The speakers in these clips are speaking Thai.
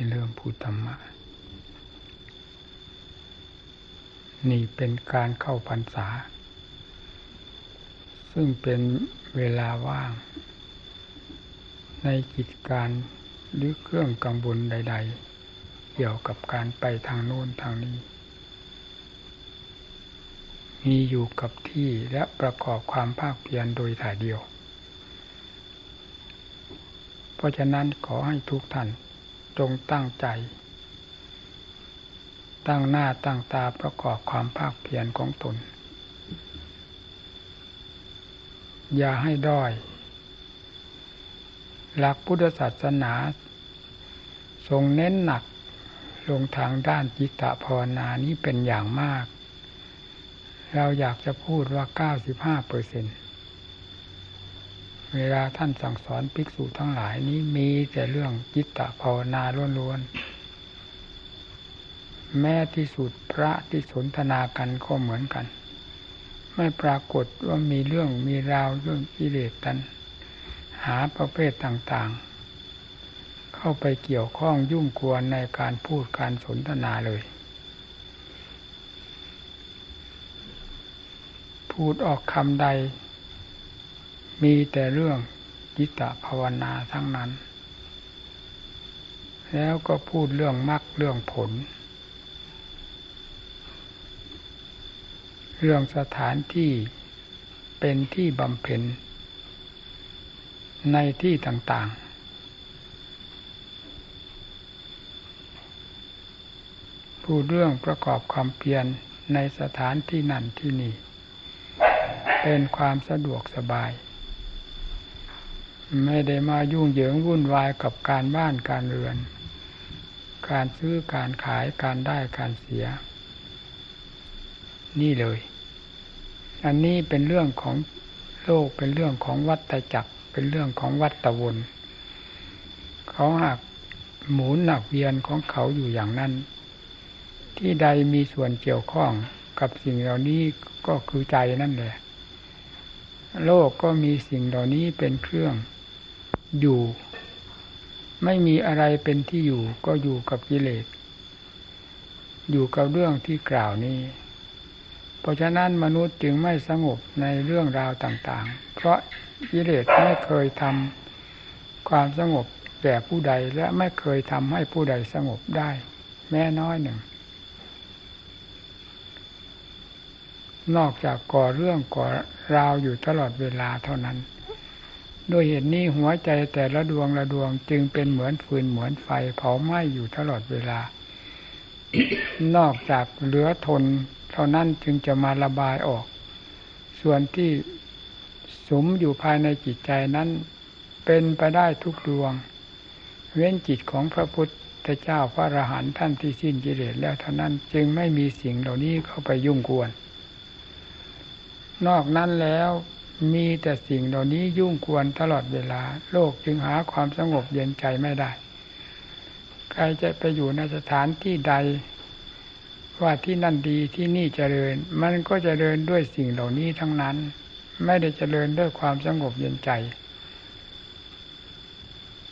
ที่เริ่มพูดธรรมะ นี่เป็นการเข้าพรรษา ซึ่งเป็นเวลาว่าง ในกิจการหรือเครื่องกังวลใด ๆ เกี่ยวกับการไปทางโน้นทางนี้ มีอยู่กับที่และประกอบความภาคเพียรโดยถ่ายเดียว เพราะฉะนั้นขอให้ทุกท่าน จงตั้งใจ ตั้งหน้าตั้งตาประกอบความภาคเพียรของตน อย่าให้ด้อย หลักพุทธศาสนาทรงเน้นหนักลงทางด้านจิตตภาวนานี้เป็นอย่างมาก เราอยากจะพูดว่าเก้าสิบห้าเปอร์เซ็นต์ เวลาท่านสั่งสอนภิกษุทั้งหลายนี้มีแต่เรื่องจิตตภาวนาล้วนๆ แม้ที่สุดพระที่สนทนากันก็เหมือนกัน ไม่ปรากฏว่ามีเรื่องมีราวเรื่องกิเลสตัน หาประเภทต่างๆ เข้าไปเกี่ยวข้องยุ่งกวนในการพูดการสนทนาเลย พูดออกคำใด มีแต่เรื่องจิตตภาวนาทั้งนั้น แล้วก็พูดเรื่องมรรคเรื่องผล เรื่องสถานที่เป็นที่บำเพ็ญในที่ต่างๆ พูดเรื่องประกอบความเพียรในสถานที่นั่นที่นี่ เป็นความสะดวกสบาย ไม่ได้มายุ่งเหยิงวุ่นวายกับการบ้านการเรือน การซื้อการขายการได้การเสีย นี่เลย อันนี้เป็นเรื่องของโลกเป็นเรื่องของวัฏจักร เป็นเรื่องของวัฏวนเขาหักหมุนหนักเวียนของเขาอยู่อย่างนั้น ที่ใดมีส่วนเกี่ยวข้องกับสิ่งเหล่านี้ก็คือใจนั่นแหละโลกก็มีสิ่งเหล่านี้เป็นเครื่อง อยู่ ไม่มีอะไรเป็นที่อยู่ ก็อยู่กับกิเลส อยู่กับเรื่องที่กล่าวนี้ เพราะฉะนั้นมนุษย์จึงไม่สงบในเรื่องราวต่างๆ เพราะกิเลสไม่เคยทำความสงบแก่ผู้ใดและไม่เคยทำให้ผู้ใดสงบได้ แม้น้อยหนึ่ง นอกจากก่อเรื่องก่อราวอยู่ตลอดเวลาเท่านั้น ด้วยเหตุนี้หัวใจแต่ละดวงละดวงจึงเป็นเหมือนฟืนเหมือนไฟเผาไหม้อยู่ตลอดเวลา นอกจากเหลือทน เท่านั้นจึงจะมาระบายออก ส่วนที่สมอยู่ภายในจิตใจนั้น เป็นไปได้ทุกดวง เว้นจิตของพระพุทธเจ้าพระอรหันต์ท่านที่สิ้นกิเลสแล้วเท่านั้นจึงไม่มีสิ่งเหล่านี้เข้าไปยุ่งกวน นอกนั้นแล้ว มีแต่สิ่งเหล่านี้ยุ่งกวนตลอดเวลา โลกจึงหาความสงบเย็นใจไม่ได้ ใครจะไปอยู่ในสถานที่ใด ว่าที่นั่นดีที่นี่เจริญ มันก็จเจริญด้วยสิ่งเหล่านี้ทั้งนั้น ไม่ได้เจริญด้วยความสงบเย็นใจ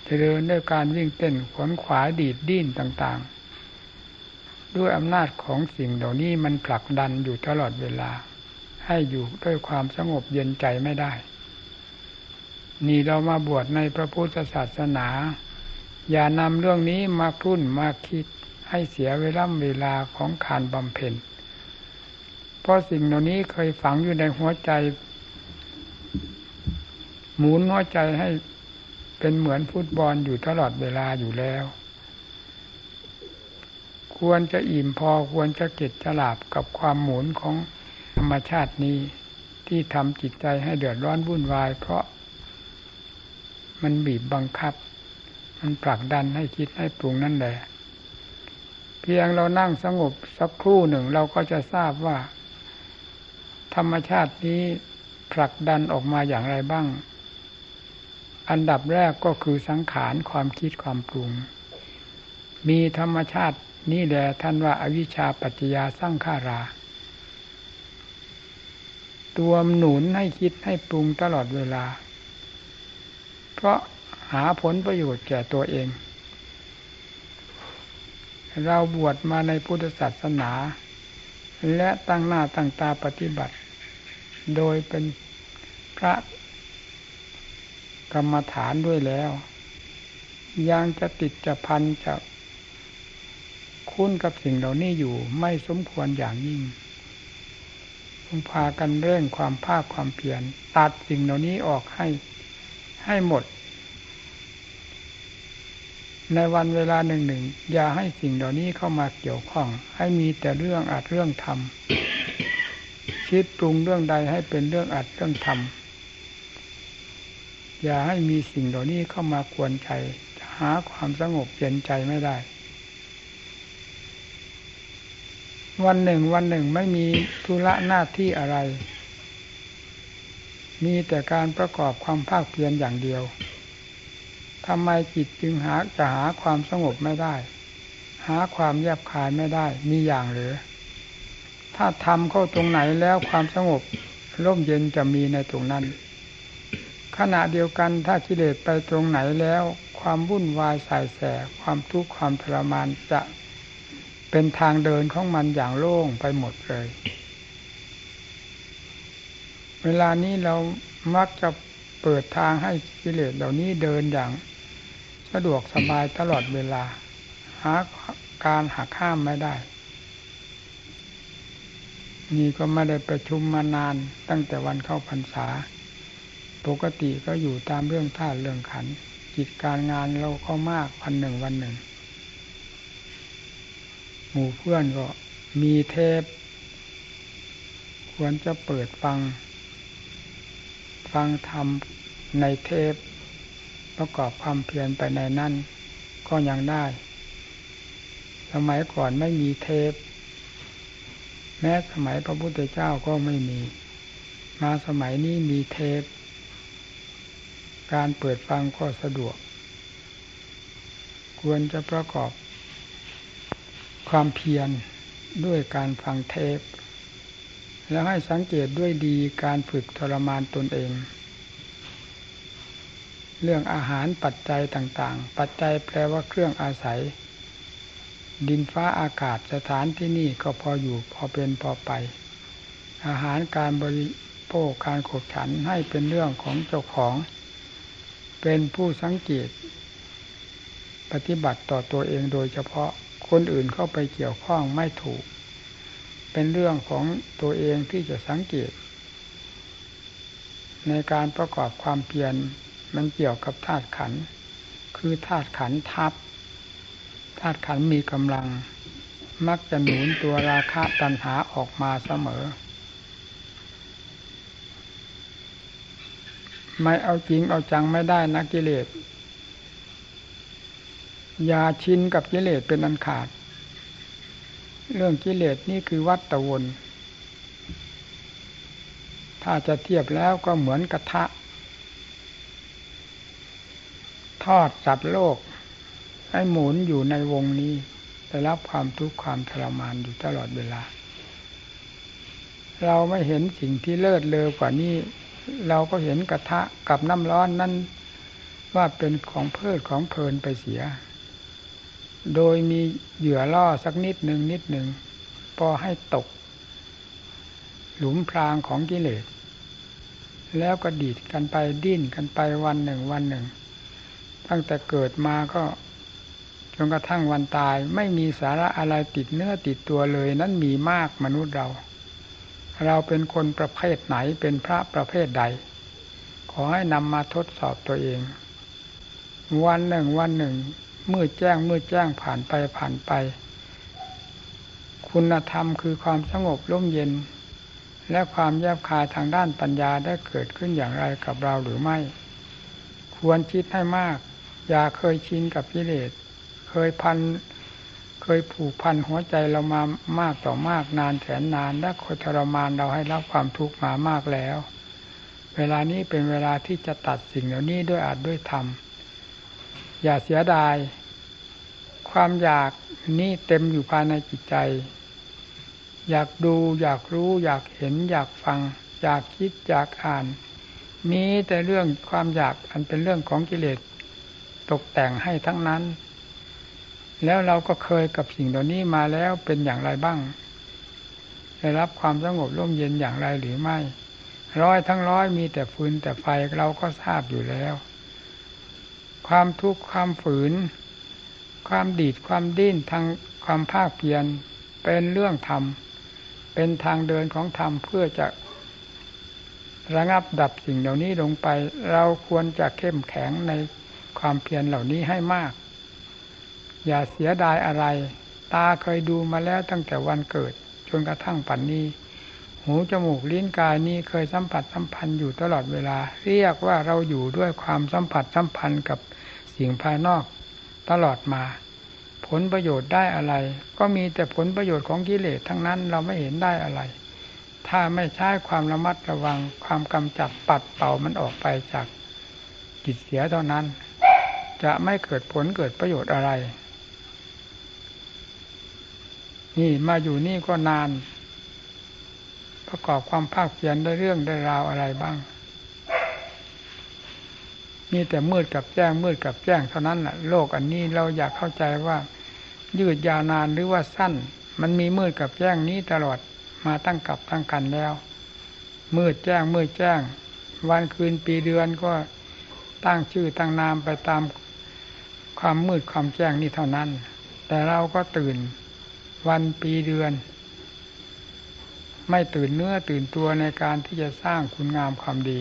เจริญด้วยการวิ่งเต้นขวนขวายดีดดิ้นต่างๆ ด้วยอำนาจของสิ่งเหล่านี้มันผลักดันอยู่ตลอดเวลา ให้อยู่ด้วยความสงบเย็นใจไม่ได้ นี่เรามาบวชในพระพุทธศาสนา อย่านำเรื่องนี้มาคุ้นมาคิดให้เสียเวลาเวลาของการบำเพ็ญ เพราะสิ่งเหล่านี้เคยฝังอยู่ในหัวใจ หมุนหัวใจให้เป็นเหมือนฟุตบอลอยู่ตลอดเวลาอยู่แล้ว ควรจะอิ่มพอควรจะเก็ดฉลาบกับความหมุนของ ธรรมชาตินี้ที่ทำจิตใจให้เดือดร้อนวุ่นวาย เพราะมันบีบบังคับ มันผลักดันให้คิดให้ปรุงนั่นแหละ เพียงเรานั่งสงบสักครู่หนึ่งเราก็จะทราบว่า ธรรมชาตินี้ผลักดันออกมาอย่างไรบ้าง อันดับแรกก็คือสังขารความคิดความปรุง มีธรรมชาตินี่แหละท่านว่าอาวิชชาปัจจยาสร้างขารา ตัวหนุนให้คิดให้ปรุงตลอดเวลา เพราะหาผลประโยชน์แก่ตัวเอง เราบวชมาในพุทธศาสนา และตั้งหน้าตั้งตาปฏิบัติ โดยเป็นพระกรรมฐานด้วยแล้ว ยังจะติดจะพันจะคุ้นกับสิ่งเหล่านี้อยู่ไม่สมควรอย่างยิ่ง พากันเร่งความภาคความเพียรตัดสิ่งเหล่านี้ออกให้ให้หมด ในวันเวลาหนึ่งหนึ่งอย่าให้สิ่งเหล่านี้เข้ามาเกี่ยวข้อง ให้มีแต่เรื่องอัดเรื่องทำคิดปรุงเรื่องใดให้เป็นเรื่องอัดเรื่องทำอย่าให้มีสิ่งเหล่านี้เข้ามากวนใจหาความสงบเย็นใจไม่ได้ วันหนึ่งวันหนึ่งไม่มีธุระหน้าที่อะไร มีแต่การประกอบความภาคเพียรอย่างเดียวทำไมจิตจึงหาจะหาความสงบไม่ได้ หาความแยบคายไม่ได้ มีอย่างหรือ ถ้าทำเข้าตรงไหนแล้วความสงบร่มเย็นจะมีในตรงนั้น ขณะเดียวกันถ้ากิเลสไปตรงไหนแล้ว ความวุ่นวายสายแส ความทุกข์ความทรมานจะ เป็นทางเดินของมันอย่างโล่งไปหมดเลย เวลานี้เรามักจะเปิดทางให้กิเลสเหล่านี้เดินอย่าง สะดวกสบายตลอดเวลา หาการหักข้ามไม่ได้ นี่ก็ไม่ได้ประชุมมานานตั้งแต่วันเข้าพรรษา ปกติก็อยู่ตามเรื่องท่าเรื่องขัน กิจการงานเราก็มากวันหนึ่งวันหนึ่ง หมู่เพื่อนก็มีเทป ควรจะเปิดฟัง ฟังธรรมในเทป ประกอบความเพียรไปในนั่นก็ยังได้ สมัยก่อนไม่มีเทป แม้สมัยพระพุทธเจ้าก็ไม่มี มาสมัยนี้มีเทป การเปิดฟังก็สะดวก ควรจะประกอบ ความเพียรด้วยการฟังเทป แล้วให้สังเกตด้วยดีการฝึกทรมานตนเอง เรื่องอาหารปัจจัยต่างๆ ปัจจัยแปลว่าเครื่องอาศัย ดินฟ้าอากาศสถานที่นี่ก็พออยู่พอเป็นพอไป อาหารการบริโภคการขบฉันให้เป็นเรื่องของเจ้าของ เป็นผู้สังเกต ปฏิบัติต่อตัวเองโดยเฉพาะ คนอื่นเข้าไปเกี่ยวข้องไม่ถูก เป็นเรื่องของตัวเองที่จะสังเกต ในการประกอบความเพียรมันเกี่ยวกับธาตุขัน คือธาตุขันทับธาตุขันมีกำลัง มักจะหนุนตัวราคะตัณหาออกมาเสมอ ไม่เอาจริงเอาจังไม่ได้นะกิเลส ย่าชินกับกิเลสเป็นอันขาด เรื่องกิเลสนี่คือวัตตะวน ถ้าจะเทียบแล้วก็เหมือนกระทะ ทอดสัตว์โลก ให้หมุนอยู่ในวงนี้ได้รับความทุกข์ความทรมานอยู่ตลอดเวลา เราไม่เห็นสิ่งที่เลิศเลอกว่านี้ เราก็เห็นกระทะกับน้ำร้อนนั้นว่าเป็นของเพลิดของเพลินไปเสีย โดยมีเหยื่อล่อสักนิดหนึ่งนิดหนึ่งพอให้ตก หลุมพรางของกิเลส แล้วก็ดีดกันไปดิ้นกันไปวันหนึ่งวันหนึ่ง ตั้งแต่เกิดมาก็จนกระทั่งวันตายไม่มีสาระอะไรติดเนื้อติดตัวเลย นั้นมีมากมนุษย์เรา เราเป็นคนประเภทไหนเป็นพระประเภทใด ขอให้นำมาทดสอบตัวเอง วันหนึ่งวันหนึ่ง มืดแจ้งมืดแจ้งผ่านไปผ่านไป คุณธรรมคือความสงบร่มเย็น และความแยบคายทางด้านปัญญาได้เกิดขึ้นอย่างไรกับเราหรือไม่ ควรคิดให้มาก อย่าเคยชินกับกิเลสเคยพันเคยผูกพันหัวใจเรามามากต่อมากนานแสนนานและคอยทรมานเราให้รับความทุกข์มามากแล้ว เวลานี้เป็นเวลาที่จะตัดสิ่งเหล่านี้ด้วยอาจด้วยธรรม อย่าเสียดาย ความอยากนี่เต็มอยู่ภายในจิตใจ อยากดูอยากรู้ อยากเห็น อยากฟัง อยากคิดอยากอ่าน มีแต่เรื่องความอยากอันเป็นเรื่องของกิเลสตกแต่งให้ทั้งนั้น แล้วเราก็เคยกับสิ่งเหล่านี้มาแล้วเป็นอย่างไรบ้าง ได้รับความสงบร่มเย็นอย่างไรหรือไม่ ร้อยทั้งร้อยมีแต่ฟืนแต่ไฟเราก็ทราบอยู่แล้ว ความทุกข์ความฝืน ความดีดความดิ้นทางความภาคเพียรเป็นเรื่องธรรม เป็นทางเดินของธรรมเพื่อจะระงับดับสิ่งเหล่านี้ลงไป เราควรจะเข้มแข็งในความเพียรเหล่านี้ให้มาก อย่าเสียดายอะไร ตาเคยดูมาแล้วตั้งแต่วันเกิด จนกระทั่งปัจนนี้ หูจมูกลิ้นกายนี้เคยสัมผัสสัมพันธ์อยู่ตลอดเวลา เรียกว่าเราอยู่ด้วยความสัมผัสสัมพันธ์กับสิ่งภายนอกตลอดมา ผลประโยชน์ได้อะไร ก็มีแต่ผลประโยชน์ของกิเลสทั้งนั้นเราไม่เห็นได้อะไร ถ้าไม่ใช้ความระมัดระวังความกำจัดปัดเป่ามันออกไปจากจิตเสียเท่านั้น จะไม่เกิดผลเกิดประโยชน์อะไร นี่มาอยู่นี่ก็นาน ประกอบความภาคเพียรได้เรื่องได้ราวอะไรบ้าง มีแต่มืดกับแจ้งมืดกับแจ้งเท่านั้นแหละโลกอันนี้เราอยากเข้าใจว่า ยืดยาวนานหรือว่าสั้น มันมีมืดกับแจ้งนี้ตลอดมาตั้งกับตั้งกันแล้ว มืดแจ้งมืดแจ้ง วันคืนปีเดือนก็ตั้งชื่อตั้งนามไปตามความมืดความแจ้งนี่เท่านั้น แต่เราก็ตื่น วันปีเดือน ไม่ตื่นเนื้อตื่นตัวในการที่จะสร้างคุณงามความดี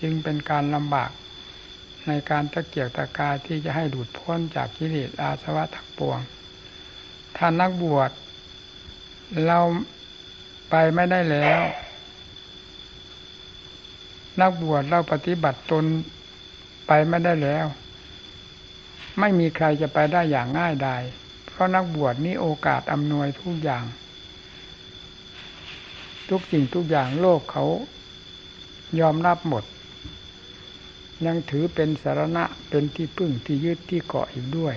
จึงเป็นการลำบากในการตะเกียกตะกายที่จะให้ดูดพ้นจากกิเลสอาสวะทั้งปวงท่านนักบวชเราไปไม่ได้แล้ว นักบวชเราปฏิบัติตนไปไม่ได้แล้ว ไม่มีใครจะไปได้อย่างง่ายดายเพราะนักบวชนี้โอกาสอำนวยทุกอย่าง ทุกสิ่งทุกอย่างโลกเขายอมรับหมด ยังถือเป็นสารณะเป็นที่พึ่งที่ยึดที่เกาะอีกด้วย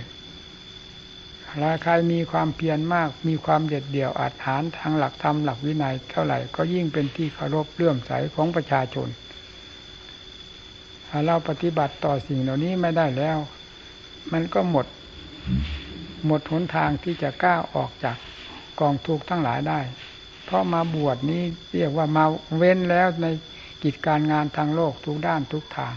ถ้าใครมีความเพียรมาก มีความเด็ดเดี่ยวอาจหารทางหลักธรรมหลักวินัยเท่าไหร่ก็ยิ่งเป็นที่เคารพเลื่อมใสของประชาชนถ้าเราปฏิบัติต่อสิ่งเหล่านี้ไม่ได้แล้ว มันก็หมด หมดหนทางที่จะก้าวออกจากกองทุกข์ทั้งหลายได้ เพราะมาบวชนี้เรียกว่ามาเว้นแล้วในกิจการงานทางโลกทุกด้านทุกทาง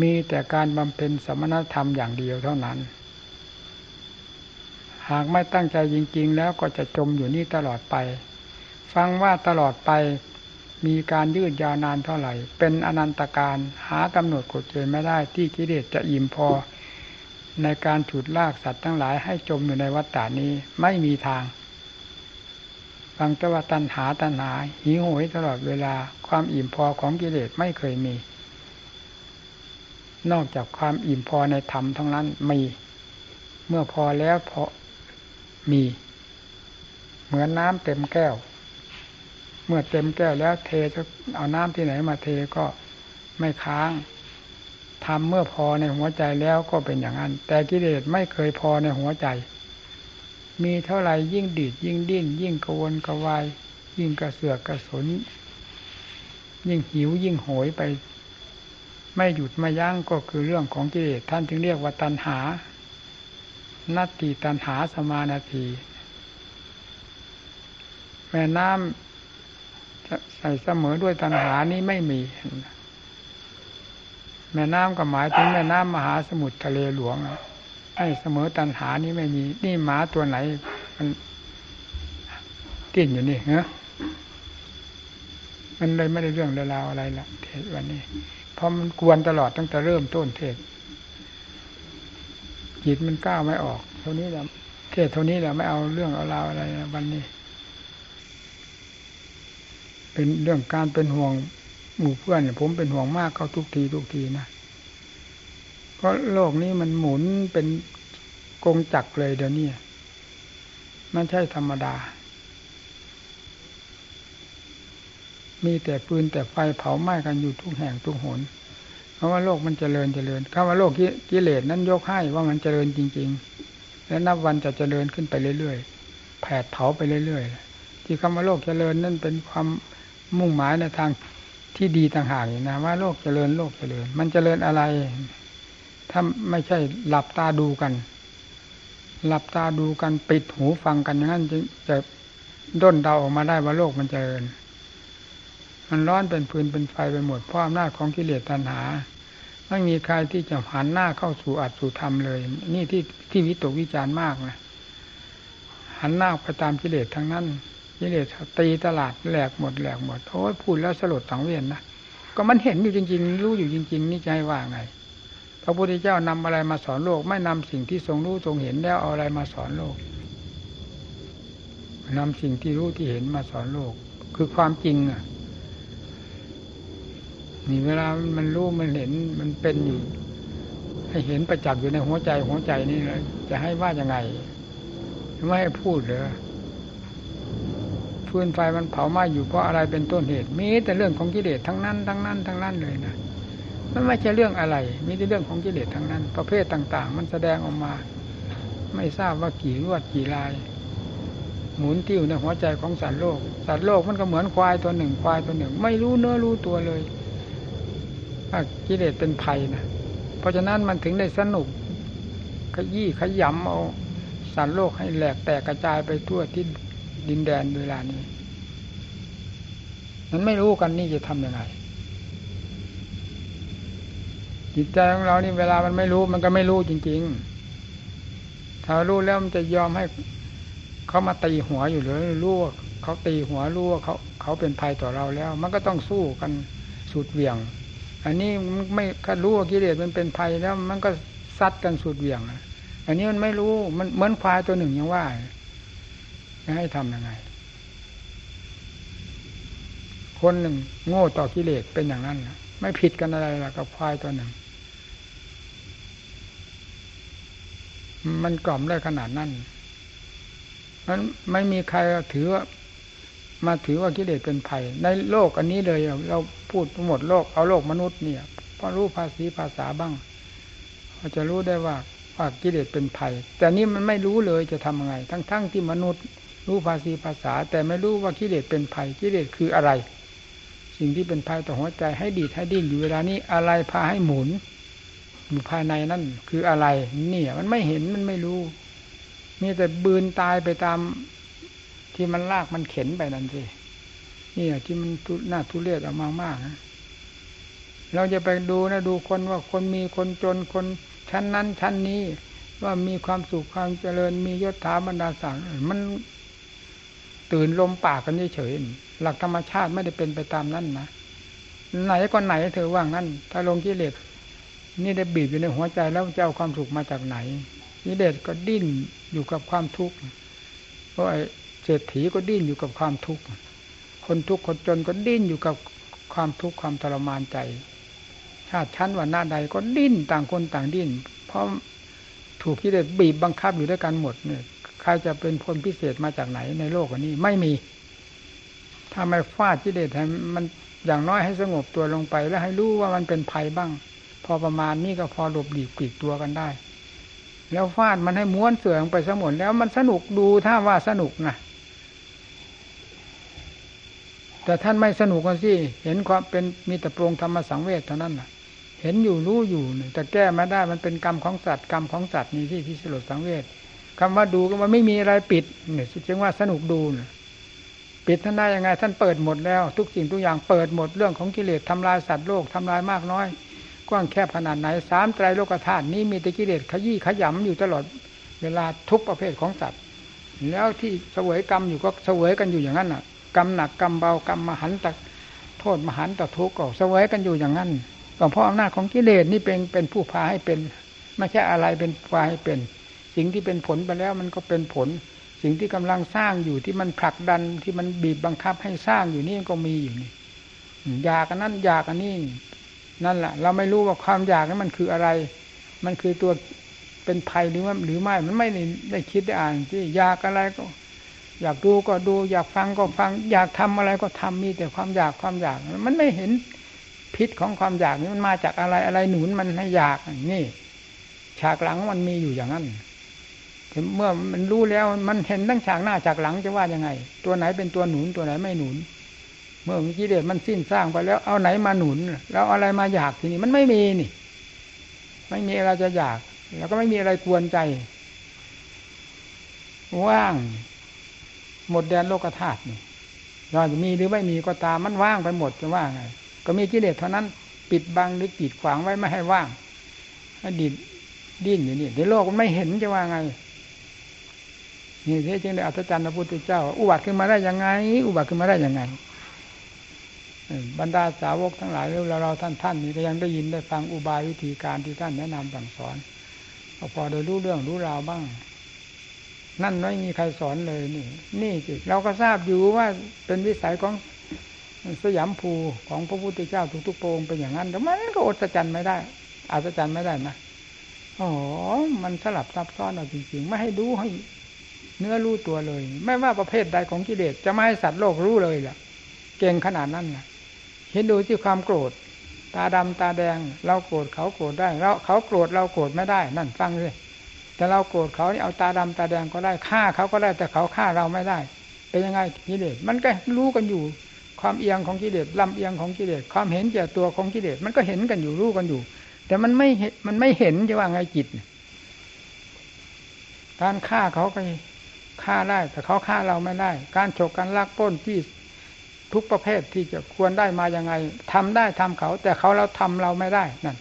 มีแต่การบำเพ็ญสมณธรรมอย่างเดียวเท่านั้น หากไม่ตั้งใจจริง ๆ แล้วก็จะจมอยู่นี่ตลอดไป ฟังว่าตลอดไปมีการยืดยาวนานเท่าไหร่ เป็นอนันตการหากำหนดกฎเกณฑ์ไม่ได้ที่กิเลสจะอิ่มพอ ในการฉุดลากสัตว์ทั้งหลายให้จมอยู่ในวัฏฏานี้ไม่มีทางฟังแต่ว่าตัณหาตัณหา หิวโหยตลอดเวลาความอิ่มพอของกิเลสไม่เคยมี นอกจากความอิ่มพอในธรรมทั้งนั้นมี เมื่อพอแล้วพอมี เหมือนน้ำเต็มแก้ว เมื่อเต็มแก้วแล้วเทจะเอาน้ำที่ไหนมาเทก็ไม่ค้าง ทำเมื่อพอในหัวใจแล้วก็เป็นอย่างนั้น แต่กิเลสไม่เคยพอในหัวใจ มีเท่าไหร่ยิ่งดีดยิ่งดิ้น ยิ่งกวนกวาย ยิ่งกระเสือกกระสน ยิ่งหิวยิ่งโหยไป ไม่หยุดไม่ยั้งก็คือเรื่องของกิเลสท่านจึงเรียกว่าตัณหานัตติตัณหาสมานาที แม่น้ำใส่เสมอด้วยตัณหานี้ไม่มี แม่น้ำก็หมายถึงแม่น้ำมหาสมุทรทะเลหลวงให้เสมอตัณหานี้ไม่มี นี่หมาตัวไหน มันติ้นอยู่นี่เหรอมันเลยไม่ได้เรื่องราวอะไรละเทศวันนี้ เพราะมันกวนตลอดตั้งแต่เริ่มต้นเทศจิตมันก้าวไม่ออก เท่านี้แหละเทศเท่านี้แหละไม่เอาเรื่องเอาราวอะไรนะวันนี้ เป็นเรื่องการเป็นห่วง หมู่เพื่อนเนี่ยผมเป็นห่วงมากเขาทุกทีทุกทีนะเพราะโลกนี้มันหมุนเป็นกงจักรเลยเดี๋ยวนี้มันใช่ธรรมดา มีแต่ปืนแต่ไฟเผาไหม้กันอยู่ทุกแห่งทุกหนเพราะว่าโลกมันเจริญเจริญคำว่าโลกกิเลสนั้นยกให้ว่ามันเจริญจริง ๆ และนับวันจะเจริญขึ้นไปเรื่อยๆแผดเผาไปเรื่อยๆที่คำว่าโลกเจริญนั่นเป็นความมุ่งหมายในทาง ที่ดีต่างหากนะว่าโลกเจริญโลกเจริญ มันเจริญอะไร ถ้าไม่ใช่หลับตาดูกัน หลับตาดูกันปิดหูฟังกันอย่างนั้นจะจะด้นเดาออกมาได้ว่าโลกมันเจริญ มันร้อนเป็นฟืนเป็นไฟไปหมดเพราะอำนาจของกิเลสตัณหาไม่มีใครที่จะหันหน้าเข้าสู่อัตสู่ธรรมเลย นี่ที่ที่วิตกวิจารณ์มากนะหันหน้าไปตามกิเลสทั้งนั้น กิเลสตีตลาดแหลกหมดแหลกหมดโอ้ยพูดแล้วสลดสังเวียนนะก็มันเห็นอยู่จริง ๆ รู้อยู่จริง ๆ นี่จะให้ว่าไงพระพุทธเจ้านำอะไรมาสอนโลก ไม่นำสิ่งที่ทรงรู้ทรงเห็นแล้วเอาอะไรมาสอนโลกนำสิ่งที่รู้ที่เห็นมาสอนโลก คือความจริงอะนี่เวลามันรู้มันเห็นมันเป็นอยู่ ให้เห็นประจักษ์อยู่ในหัวใจหัวใจนี่จะให้ว่ายังไง ไม่ให้พูดเลย ฟืนไฟมันเผาไหม้อยู่เพราะอะไรเป็นต้นเหตุ มีแต่เรื่องของกิเลสทั้งนั้นทั้งนั้นทั้งนั้นเลยนะมันไม่ใช่เรื่องอะไร มีแต่เรื่องของกิเลสทั้งนั้น ประเภทต่าง ๆ มันแสดงออกมา ไม่ทราบว่ากี่รวดกี่ลาย หมุนติ้วในหัวใจของสัตว์โลก สัตว์โลกมันก็เหมือนควายตัวหนึ่งควายตัวหนึ่ง ไม่รู้เนื้อรู้ตัวเลยกิเลสเป็นภัยนะเพราะฉะนั้นมันถึงได้สนุกขยี้ขยำเอาสัตว์โลกให้แหลกแตกกระจายไปทั่วที่ ดินแดนเวลานี้ มันไม่รู้กันนี่จะทำยังไงจิตใจของเรานี่เวลามันไม่รู้มันก็ไม่รู้จริง ๆ ถ้ารู้แล้วมันจะยอมให้เขามาตีหัวอยู่หรือรู้ว่าเขาตีหัวรู้ว่าเขาเขาเป็นภัยต่อเราแล้ว มันก็ต้องสู้กันสุดเหวี่ยง อันนี้ไม่ก็รู้ว่ากิเลสมันเป็นภัยแล้ว มันก็ซัดกันสุดเหวี่ยงอันนี้มันไม่รู้มันเหมือนควายตัวหนึ่งยังว่า จะให้ทำยังไง คนหนึ่งโง่ต่อกิเลสเป็นอย่างนั้นไม่ผิดกันอะไรละกับควายตัวหนึ่ง มันกล่อมได้ขนาดนั้นมันไม่มีใครถือว่ามาถือว่ากิเลสเป็นภัย ในโลกอันนี้เลยเราพูดหมดโลกเอาโลกมนุษย์เนี่ยพอรู้ภาษีภาษาบ้างเราจะรู้ได้ว่าว่ากิเลสเป็นภัย แต่นี่มันไม่รู้เลยจะทำยังไง ทั้งๆทที่มนุษย์ รู้ภาษีภาษา แต่ไม่รู้ว่ากิเลสเป็นภัยกิเลสคืออะไร สิ่งที่เป็นภัยต่อหัวใจให้ดีดให้ดิ้นอยู่เวลานี้อะไรพาให้หมุน อยู่ภายในนั่นคืออะไร เนี่ยมันไม่เห็นมันไม่รู้มีแต่บืนตายไปตามที่มันลากมันเข็นไปนั่นสินี่ที่มันหน้าทุเรศออกมามากนะเราจะไปดูนะดูคนว่าคนมีคนจนคนชั้นนั้นชั้นนี้ ว่ามีความสุขความเจริญมียศถาบรรดาศักดิ์มัน ตื่นลมปากกันเฉยๆหลักธรรมชาติไม่ได้เป็นไปตามนั้นนะไหนก็ไหนเธอว่างั้น ถ้าลงกิเลสนี่ได้บีบอยู่ในหัวใจแล้วจะเอาความสุขมาจากไหนกิเลสก็ดิ้นอยู่กับความทุกข์เพราะไอ้เศรษฐีก็ดิ้นอยู่กับความทุกข์คนทุกข์คนจนก็ดิ้นอยู่กับความทุกข์ความทรมานใจชาติชั้นวันหน้าใดก็ดิ้นต่างคนต่างดิ้น เพราะถูกกิเลสบีบบังคับอยู่ด้วยกันหมดเนี่ย ใครจะเป็นคนพิเศษมาจากไหนในโลกอันนี้ ไม่มี ถ้าไม่ฟาดกิเลสให้มันอย่างน้อยให้สงบตัวลงไป แล้วให้รู้ว่ามันเป็นภัยบ้าง พอประมาณนี้ก็พอหลบหลีกปีกตัวกันได้ แล้วฟาดมันให้ม้วนเสื่อมไปสมดแล้วมันสนุกดูถ้าว่าสนุกนะแต่ท่านไม่สนุกกันสิเห็นความเป็นมีแต่โปรงธรรมสังเวชเท่านั้นน่ะ เห็นอยู่รู้อยู่แต่แก้ไม่ได้มันเป็นกรรมของสัตว์กรรมของสัตว์นี่ที่ที่สลดสังเวช คำว่าดูก็มันไม่มีอะไรปิดเนี่ยจึงว่าสนุกดูนะปิดท่านได้ยังไง ท่านเปิดหมดแล้ว ทุกสิ่งทุกอย่างเปิดหมดเรื่องของกิเลสทำลายสัตว์โลกทำลายมากน้อย กว้างแคบขนาดไหนสามไตรโลกธาตุนี้มีแต่กิเลสขยี้ขยำอยู่ตลอดเวลาทุกประเภทของสัตว์ แล้วที่เสวยกรรมอยู่ก็เสวยกันอยู่อย่างนั้นอะกรรมหนักกรรมเบากรรมมหันตโทษมหันตทุกข์ก็เสวยกันอยู่อย่างนั้นก็เพราะอำนาจของกิเลสนี่เป็นเป็นผู้พาให้เป็นไม่ใช่อะไรเป็นพาให้เป็น สิ่งที่เป็นผลไปแล้วมันก็เป็นผล สิ่งที่กำลังสร้างอยู่ที่มันผลักดันที่มันบีบบังคับให้สร้างอยู่นี่ก็มีอยู่นี่อยากอันนั้นอยากอันนี้นั่นแหละเราไม่รู้ว่าความอยากนั้นมันคืออะไร มันคือตัวเป็นภัยหรือว่าหรือไม่มันไม่ได้คิดได้อ่านที่อยากอะไรก็ อยากดูก็ดู อยากฟังก็ฟัง อยากทำอะไรก็ทำมีแต่ความอยากความอยาก มันไม่เห็นพิษของความอยากนี้มันมาจากอะไรอะไรหนุนมันให้อยากนี่ ฉากหลังมันมีอยู่อย่างนั้น เมื่อมันรู้แล้วมันเห็นตั้งฉากหน้าฉากหลังจะว่ายังไง ตัวไหนเป็นตัวหนุนตัวไหนไม่หนุน เมื่อกิเลสมันสิ้นสร้างไปแล้วเอาไหนมาหนุน แล้วอะไรมาอยากทีนี้มันไม่มีนี่ ไม่มีอะไรจะอยาก แล้วก็ไม่มีอะไรกวนใจ ว่าง หมดแดนโลกธาตุนี่เราจะมีหรือไม่มีก็ตามมันว่างไปหมดจะว่าไงก็มีกิเลสเท่านั้นปิดบังหรือกีดขวางไว้ไม่ให้ว่างให้ดินดิ้นอยู่นี่ในโลกมันไม่เห็นจะว่าไง นี่ที่จริงเลยอัศจรรย์พระพุทธเจ้า อุบัติขึ้นมาได้ยังไง อุบัติขึ้นมาได้ยังไงบรรดาสาวกทั้งหลายเราเราท่านท่านนี่ก็ยังได้ยินได้ฟังอุบายวิธีการที่ท่านแนะนำสั่งสอนพอได้รู้เรื่องรู้ราวบ้าง นั่นไม่มีใครสอนเลยนี่ นี่สิเราก็ทราบอยู่ว่าเป็นวิสัยของสยามภูของพระพุทธเจ้าทุกๆโปรงเป็นอย่างนั้นแต่มันก็อดสจรรย์ไม่ได้อาจารย์ไม่ได้นะอ๋อมันสลับซับซ้อนเอาจริงๆ ไม่ให้รู้ให้ เนื้อรู้ตัวเลย ไม่ว่าประเภทใดของกิเลสจะไม่ให้สัตว์โลกรู้เลยแหละเก่งขนาดนั้นนะเห็นดูที่ความโกรธ ตาดำตาแดง เราโกรธเขาโกรธได้เราเขาโกรธเราโกรธไม่ได้ นั่นฟังเลยแต่เราโกรธเขานี่เอาตาดำตาแดงก็ได้ฆ่าเขาก็ได้แต่เขาฆ่าเราไม่ได้ เป็นยังไงกิเลสมันก็รู้กันอยู่ความเอียงของกิเลสลำเอียงของกิเลสความเห็นแก่ตัวของกิเลสมันก็เห็นกันอยู่รู้กันอยู่ แต่มันไม่มันไม่เห็นจะว่าไงจิต การฆ่าเขาไป ฆ่าได้ แต่เขาฆ่าเราไม่ได้ การฉกการลักป้นที่ทุกประเภทที่จะควรได้มายังไงทำได้ทำเขา แต่เขาเราทำเราไม่ได้นั่น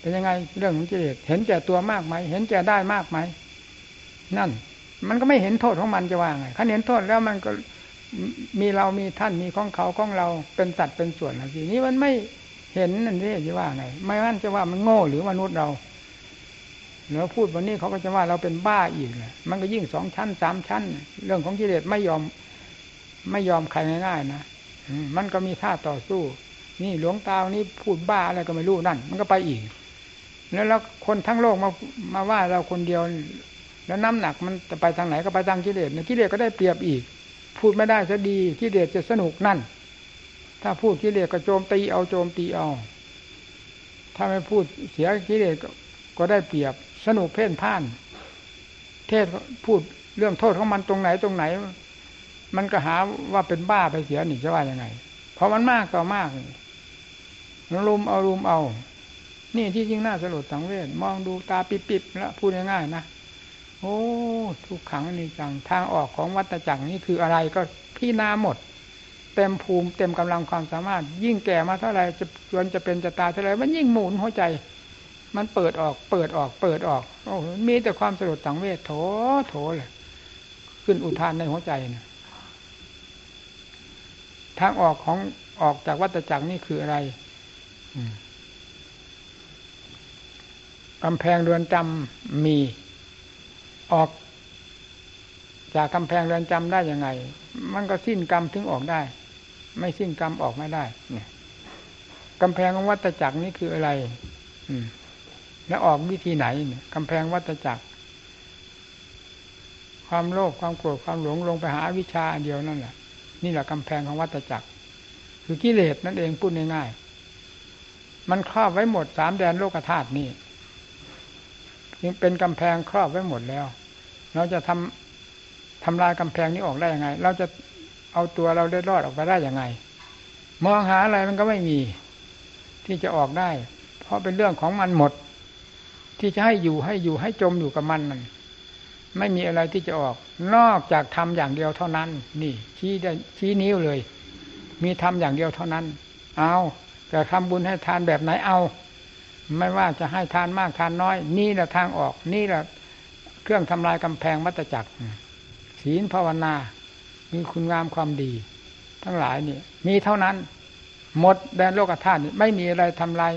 เป็นยังไงเรื่องของกิเลสเห็นแก่ตัวมากไหมเห็นแก่ได้มากไหมนั่น มันก็ไม่เห็นโทษของมันจะว่าไงขันเห็นโทษแล้วมันก็มีเรามีท่านมีของเขาของเราเป็นสัตว์เป็นส่วนอะไรนี้มันไม่เห็นนั่นนี่จะว่าไงไม่ว่าจะว่ามันโง่หรือมนุษย์เรา แล้วพูดวันนี้เขาก็จะว่าเราเป็นบ้าอีกเลยมันก็ยิ่งสองชั้นสามชั้น เรื่องของกิเลสไม่ยอม ไม่ยอมใครง่ายๆนะมันก็มีท่าต่อสู้ นี่หลวงตานี่พูดบ้าอะไรก็ไม่รู้นั่น มันก็ไปอีก แล้วแล้วคนทั้งโลกมามาว่าเราคนเดียว แล้วน้ำหนักมันจะไปทางไหนก็ไปทางกิเลสกิเลสก็ได้เปรียบอีก พูดไม่ได้จะดีกิเลสจะสนุกนั่น ถ้าพูดกิเลสก็โจมตีเอาโจมตีเอา ถ้าไม่พูดเสียกิเลสก็ได้เปรียบ สนุกเพ่นพ่าน เทศพูดเรื่องโทษของมันตรงไหนตรงไหน มันก็หาว่าเป็นบ้าไปเสียหนิจะว่ายังไง เพราะมันมากต่อมากรุมเอารุมเอา นี่ที่จริงน่าสลดสังเวชมองดูตาปิบๆแล้วพูดง่ายๆนะโอ้ทุกขังนี่จังทางออกของวัตจักรนี่คืออะไรก็พี่นาหมด เต็มภูมิเต็มกำลังความสามารถ ยิ่งแก่มาเท่าไรจะจนจะเป็นจะตายเท่าไรมันยิ่งหมุนหัวใจ มันเปิดออกเปิดออกเปิดออกโอ้มีแต่ความสลดสังเวชโถโถเลยขึ้นอุทานในหัวใจเนี่ยทางออกของออกจากวัฏจักรนี่คืออะไรกำแพงเรือนจำมีออก จากกำแพงเรือนจำได้ยังไง มันก็สิ้นกรรมถึงออกได้ ไม่สิ้นกรรมออกไม่ได้ เนี่ยกำแพงของวัฏจักรนี่คืออะไร อืม แล้วออกวิธีไหนเนี่ยกำแพงวัฏจักร ความโลภความโกรธความหลงลงไปหาวิชาอันเดียวนั่นแหละนี่แหละกำแพงของวัฏจักร คือกิเลสนั่นเองพูดง่ายๆมันครอบไว้หมดสามแดนโลกธาตุนี่ยังเป็นกำแพงครอบไว้หมดแล้ว เราจะทำทำลายกำแพงนี้ออกได้ยังไง เราจะเอาตัวเราได้รอดออกไปได้ยังไง มองหาอะไรมันก็ไม่มี ที่จะออกได้ เพราะเป็นเรื่องของมันหมด ที่จะให้อยู่ให้อยู่ให้จมอยู่กับมันนั่นไม่มีอะไรที่จะออก นอกจากทำอย่างเดียวเท่านั้น นี่ชี้ได้ชี้นิ้วเลย มีทำอย่างเดียวเท่านั้น เอาแต่ทำบุญให้ทานแบบไหนเอา ไม่ว่าจะให้ทานมากทานน้อย นี่แหละทางออก นี่แหละเครื่องทำลายกำแพงมัตจักรศีลภาวนา มีคุณงามความดี ทั้งหลายนี่ มีเท่านั้น หมดแดนโลกธาตุไม่มีอะไรทำลาย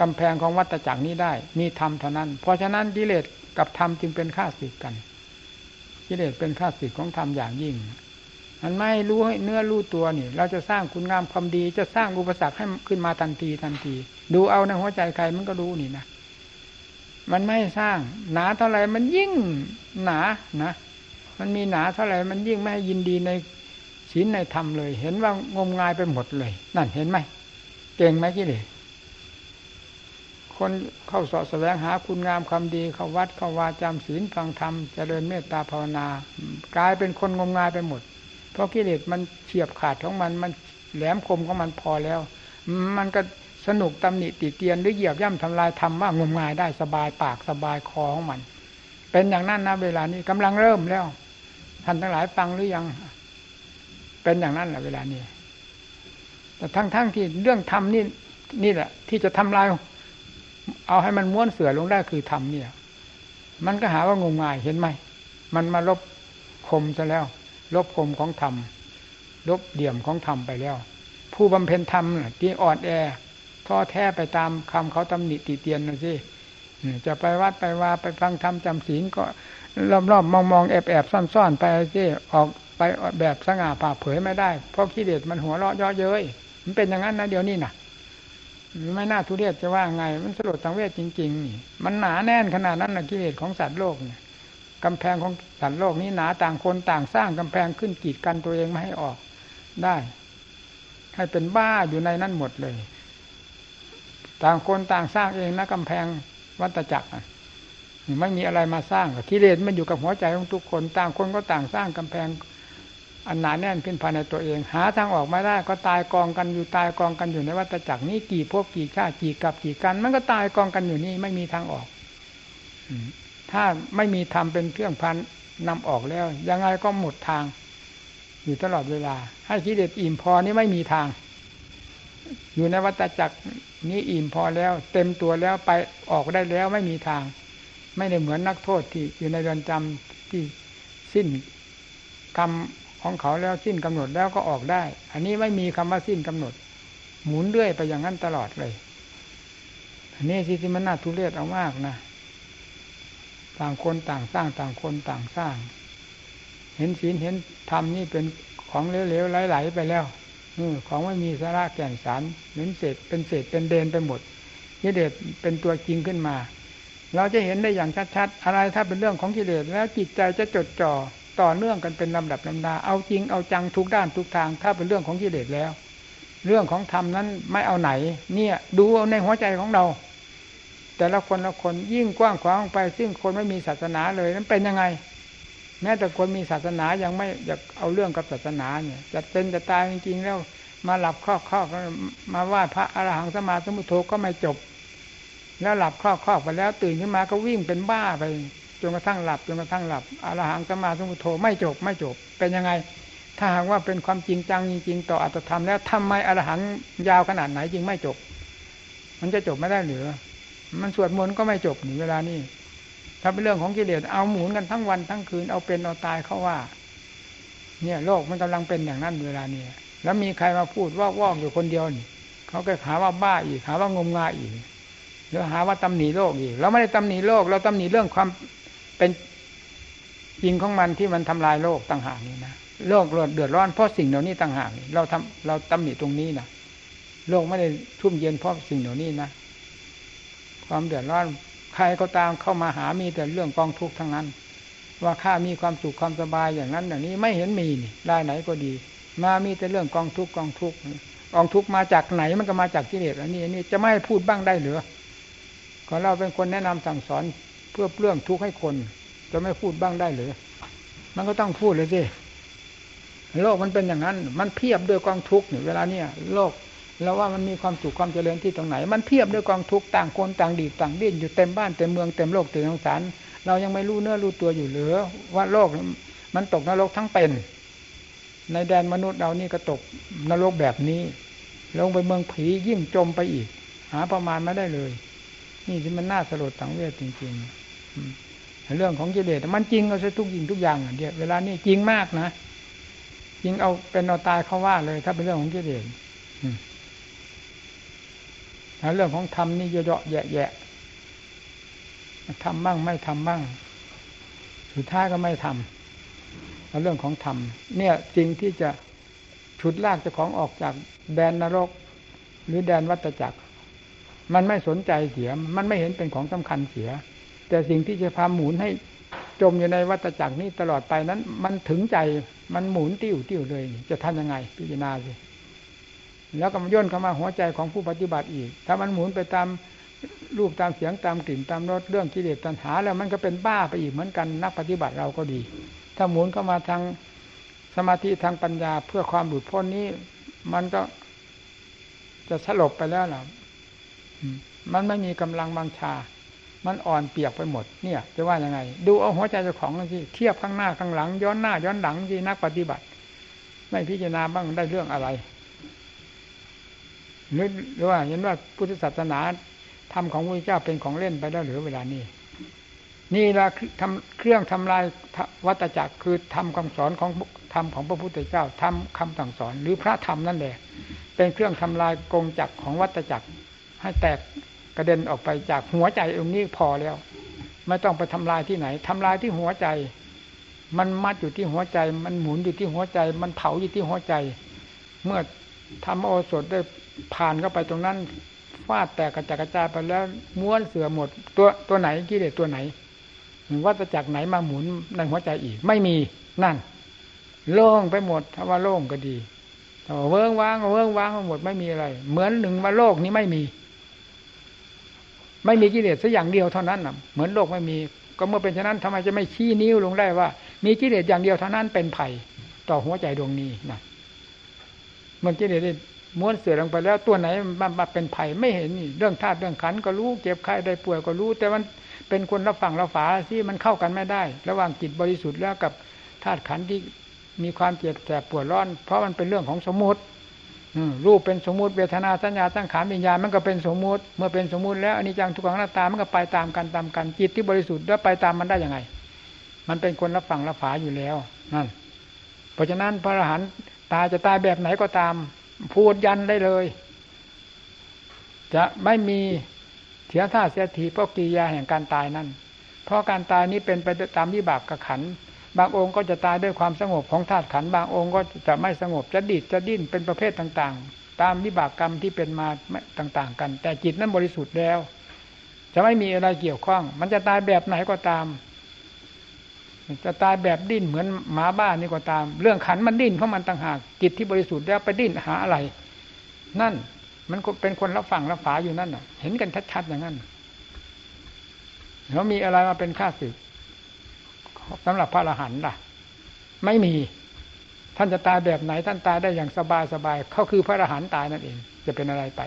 กำแพงของวัตจักรนี้ได้ มีธรรมเท่านั้น เพราะฉะนั้นกิเลสกับธรรมจึงเป็นข้าศึกกันกิเลสเป็นข้าศึกของธรรมอย่างยิ่งมันไม่รู้เนื้อรู้ตัวนี่ เราจะสร้างคุณงามความดีจะสร้างอุปสรรคให้ขึ้นมาทันทีทันที ดูเอาในหัวใจใครมันก็รู้นี่นะมันไม่สร้าง หนาเท่าไหร่มันยิ่งหนานะมันมีหนาเท่าไหร่มันยิ่งไม่ยินดีในศีลในธรรมเลย เห็นว่างมงายไปหมดเลย นั่นเห็นไหมเก่งไหมกิเลส คนเข้าสอบแสวงหาคุณงามความดีเข้าวัดเข้าวาจำศีลฟังธรรมเจริญเมตตาภาวนากลายเป็นคนงมงายไปหมด เพราะกิเลสมันเฉียบขาดของมันมันแหลมคมของมันพอแล้ว มันก็สนุกตำหนิติเตียนหรือเหยียบย่ำทำลายทำว่างมงายได้สบายปากสบายคอของมัน เป็นอย่างนั้นนะเวลานี้กำลังเริ่มแล้วท่านทั้งหลายฟังหรือยัง เป็นอย่างนั้นแหละเวลานี้ แต่ทั้งๆทที่เรื่องทำนี่นี่แหละ ที่จะทำลาย เอาให้มันม้วนเสือลงได้คือทำเนี่ย มันก็หาว่างมงายเห็นไหม มันมาลบคมซะแล้ว ลบคมของธรรม ลบเดี่ยมของธรรมไปแล้ว ผู้บำเพ็ญธรรมที่อ่อนแอท้อแท้ไปตามคำเขาตำหนิติเตียนนะสิจะไปวัดไปว่าไปฟังธรรมจำศีลก็รอบๆมองๆแอบแอบซ่อนๆไปสิออกไปแบบสง่าผ่าเผยไม่ได้ เพราะกิเลสมันหัวเราะย่อเย้ยมันเป็นอย่างนั้นนะเดี๋ยวนี้น่ะ ไม่น่าทุเรศจะว่าไง มันสลดสังเวชจริงๆนี่มันหนาแน่นขนาดนั้นนะกิเลสของสัตว์โลกเนี่ยกำแพงของสัตว์โลกนี้หนาต่างคนต่างสร้างกำแพงขึ้นกีดกันตัวเองไม่ให้ออกได้ ให้เป็นบ้าอยู่ในนั้นหมดเลย ต่างคนต่างสร้างเองนะกำแพงวัตจักรไม่มีอะไรมาสร้างกิเลสมันอยู่กับหัวใจของทุกคน ต่างคนก็ต่างสร้างกำแพง อันหนาแน่นขึ้นภายในตัวเอง หาทางออกไม่ได้ก็ตายกองกันอยู่ตายกองกันอยู่ในวัฏจักรนี้กี่พบกี่ชาติกี่กับกี่กัน มันก็ตายกองกันอยู่นี่ไม่มีทางออกถ้าไม่มีธรรมเป็นเครื่องพันนำออกแล้ว ยังไงก็หมดทาง อยู่ตลอดเวลา ให้กิเลสอิ่มพอนี่ไม่มีทาง อยู่ในวัฏจักรนี้อิ่มพอแล้ว เต็มตัวแล้วไปออกได้แล้วไม่มีทาง ไม่ได้เหมือนนักโทษที่อยู่ในเรือนจำที่สิ้นกรรม ของเขาแล้วสิ้นกำหนดแล้วก็ออกได้ อันนี้ไม่มีคำว่าสิ้นกำหนด หมุนเรื่อยไปอย่างนั้นตลอดเลย อันนี้สิที่มันน่าทุเรศเอามากนะต่างคนต่างสร้างต่างคนต่างสร้าง เห็นศีลเห็นธรรมนี่เป็นของเหลวๆไหลๆไปแล้วของไม่มีสาระแก่นสารเหมือนเศษเป็นเศษเป็นเดนไปหมดกิเลสเป็นตัวจริงขึ้นมา เราจะเห็นได้อย่างชัดๆอะไรถ้าเป็นเรื่องของกิเลสแล้วจิตใจจะจดจ่อ ต่อเนื่องกันเป็นลำดับลำดา เอาจริงเอาจังทุกด้านทุกทาง ถ้าเป็นเรื่องของกิเลสแล้ว เรื่องของธรรมนั้นไม่เอาไหน เนี่ย ดูในหัวใจของเรา แต่ละคนละคนยิ่งกว้างขวางไป ซึ่งคนไม่มีศาสนาเลยนั้นเป็นยังไง แม้แต่คนมีศาสนายังไม่อยากเอาเรื่องกับศาสนาเนี่ย จะเป็นจะตายจริงๆแล้วมาหลับครอบครอบมาไหว้พระอรหังสมาสมุทโธก็ไม่จบ แล้วหลับครอบครอบไปแล้วตื่นขึ้นมาก็วิ่งเป็นบ้าไป นกระทั่งหลับจนกระทั่งหลับอรหังสมาสมุทโธไม่จบไม่จบ เป็นยังไง ถ้าหากว่าเป็นความจริงจังจริงๆต่ออัตธรรมแล้วทำไมอรหังยาวขนาดไหนจริงไม่จบ มันจะจบไม่ได้หรือมันสวดมนต์ก็ไม่จบหนึ่เวลานี้ถ้าเป็นเรื่องของกิเลสเอาหมุนกันทั้งวันทั้งคืนเอาเป็นเอาตายเขาว่า เนี่ยโลกมันกำลังเป็นอย่างนั้นเวลานี้แล้วมีใครมาพูดว่าว่องอยู่คนเดียวนี่เขาก็หาว่าบ้าอีกหาว่างมงายอีกแล้วหาว่าตำหนิโลกอีกเราไม่ได้ตำหนิโลก เราตำหนิเรื่องความ เป็นจริงของมันที่มันทำลายโลกต่างหากนี่นะโลกเดือดร้อนเพราะสิ่งเหล่านี้ต่างหากเราทำเราตำหนิตรงนี้นะโลกไม่ได้ชุ่มเย็นเพราะสิ่งเหล่านี้นะความเดือดร้อนใครก็ตามเข้ามาหามีแต่เรื่องกองทุกข์ทั้งนั้น ว่าข้ามีความสุขความสบายอย่างนั้นอย่างนี้ไม่เห็นมีนี่ได้ไหนก็ดี มามีแต่เรื่องกองทุกข์กองทุกข์กองทุกข์มาจากไหนมันก็มาจากกิเลสอันนี้อันนี้จะไม่พูดบ้างได้หรือก็เราเป็นคนแนะนำสั่งสอน พื่อเรื่องทุกข์ให้คน จะไม่พูดบ้างได้หรือมันก็ต้องพูดเลยสิโลกมันเป็นอย่างนั้น มันเพียบด้วยกองทุกข์เนี่ยเวลาเนี้ยโลกเราว่ามันมีความสุขความเจริญที่ตรงไหน มันเพียบด้วยกองทุกข์ต่างคนต่างดีต่างดิ้นอยู่เต็มบ้านเต็มเมืองเต็มโลกเต็มสงสารเรายังไม่รู้เนื้อรู้ตัวอยู่หรือว่าโลกมันตกนรกทั้งเป็น ในแดนมนุษย์เรานี่ก็ตกนรกแบบนี้ ลงไปเมืองผียิ่งจมไปอีก หาประมาณไม่ได้เลย นี่ที่มันน่าสลดสังเวชจริง ๆ เรื่องของกิเลสมันจริงเอาซะทุกยิงทุกอย่างเดียวเวลานี้จริงมากนะจริงเอาเป็นเอาตายเขาว่าเลย ถ้าเป็นเรื่องของกิเลสแล้วเรื่องของธรรมนี่เยอะๆแยะๆทำบ้างไม่ทำบ้างสุดท้ายก็ไม่ทำแล้วเรื่องของธรรมเนี่ยจริงที่จะฉุดลากเจ้าของออกจากแดนนรก หรือแดนวัฏจักร มันไม่สนใจเสีย มันไม่เห็นเป็นของสำคัญเสีย แต่สิ่งที่จะพาหมุนให้จมอยู่ในวัฏจักรนี้ตลอดไปนั้น มันถึงใจมันหมุนติ้วติ้วเลย จะทำยังไง พิจารณาสิแล้วก็มาย่นเข้ามาหัวใจของผู้ปฏิบัติอีก ถ้ามันหมุนไปตามรูปตามเสียงตามกลิ่นตามรสเรื่องกิเลสตัณหา แล้วมันก็เป็นบ้าไปอีกเหมือนกันนักปฏิบัติเราก็ดี ถ้าหมุนเข้ามาทางสมาธิทางปัญญาเพื่อความหลุดพ้นนี้ มันก็จะสลบไปแล้วล่ะมันไม่มีกำลังบังชา มันอ่อนเปียกไปหมดเนี่ยจะว่ายังไง ดูเอาหัวใจเจ้าของที่เทียบข้างหน้าข้างหลัง ย้อนหน้า ย้อนหลังที่นักปฏิบัติ ไม่พิจารณาบ้างได้เรื่องอะไรหรือว่าเห็นว่าพุทธศาสนาธรรมของพระเจ้าเป็นของเล่นไปแล้วหรือเวลานี้ นี่ละทำเครื่องทำลายวัตจักรคือทำคำสอนของธรรมของพระพุทธเจ้าทำคำสั่งสอน หรือพระธรรมนั่นแหละเป็นเครื่องทำลายกงจักรของวัตจักรให้แตก กระเด็นออกไปจากหัวใจองค์นี้พอแล้ว ไม่ต้องไปทำลายที่ไหนทำลายที่หัวใจ มันมัดอยู่ที่หัวใจ มันหมุนอยู่ที่หัวใจ มันเผาอยู่ที่หัวใจ เมื่อทำโอสถได้ผ่านเข้าไปตรงนั้นฟาดแตกกระจายกระจายไปแล้วม้วนเสือหมด ตัวตัวไหนกิเลสตัวไหนวัตจักไหนมาหมุนในหัวใจอีก ไม่มีนั่น โล่งไปหมดถ้าว่าโล่งก็ดีเวิ้งว้างเวิ้งว้างหมดไม่มีอะไร เหมือนหนึ่งว่าโลกนี้ไม่มี ไม่มีกิเลสสักอย่างเดียวเท่านั้นนะเหมือนโลกไม่มี ก็เมื่อเป็นฉะนั้นทำไมจะไม่ชี้นิ้วลงได้ว่า มีกิเลสอย่างเดียวเท่านั้นเป็นไผ่ต่อหัวใจดวงนี้นะมันกิเลสม้วนเสือลงไปแล้วตัวไหนมาเป็นไผ่ไม่เห็นนี่เรื่องธาตุเรื่องขันก็รู้เจ็บไข้ได้ป่วยก็รู้ แต่มันเป็นคนรับฟังรับฝาที่มันเข้ากันไม่ได้ ระหว่างจิตบริสุทธิ์แล้วกับธาตุขันที่มีความเจ็บแสบปวดร้อน เพราะมันเป็นเรื่องของสมมติ รูปเป็นสมมติเวทนาสัญญาตั้งขานวิญญาณมันก็เป็นสมมติ เมื่อเป็นสมมติแล้วอันนี้จังทุกขังหน้าตามันก็ไปตามกันตามกันจิตที่บริสุทธิ์แล้วไปตามมันได้ยังไง มันเป็นคนรับฟังรับฝาอยู่แล้วนั่นเพราะฉะนั้นพระอรหันต์ตายจะตายแบบไหนก็ตาม พูดยันได้เลย จะไม่มีเสียท่าเสียทีเพราะกิริยาแห่งการตายนั่นเพราะการตายนี้เป็นไปตามวิบากกระขัน บางองค์ก็จะตายด้วยความสงบของธาตุขันบางองค์ก็จะไม่สงบจะดิดจะดิ้นเป็นประเภทต่างๆ ตามวิบากกรรมที่เป็นมาต่างๆ กัน แต่จิตนั้นบริสุทธิ์แล้ว จะไม่มีอะไรเกี่ยวข้อง มันจะตายแบบไหนก็ตาม จะตายแบบดิ้นเหมือนหมาบ้านนี่ก็ตาม เรื่องขันมันดิ้นเพราะมันต่างหากจิตที่บริสุทธิ์แล้วไปดิ้นหาอะไร นั่นมันเป็นคนรับฟังรับฝาอยู่นั่นน่ะ เห็นกันชัดๆอย่างนั้นแล้วมีอะไรมาเป็นข้าศึก สำหรับพระอรหันต์ล่ะ ไม่มี ท่านจะตายแบบไหน ท่านตายได้อย่างสบายสบายเขาคือพระอรหันต์ตายนั่นเอง จะเป็นอะไรไป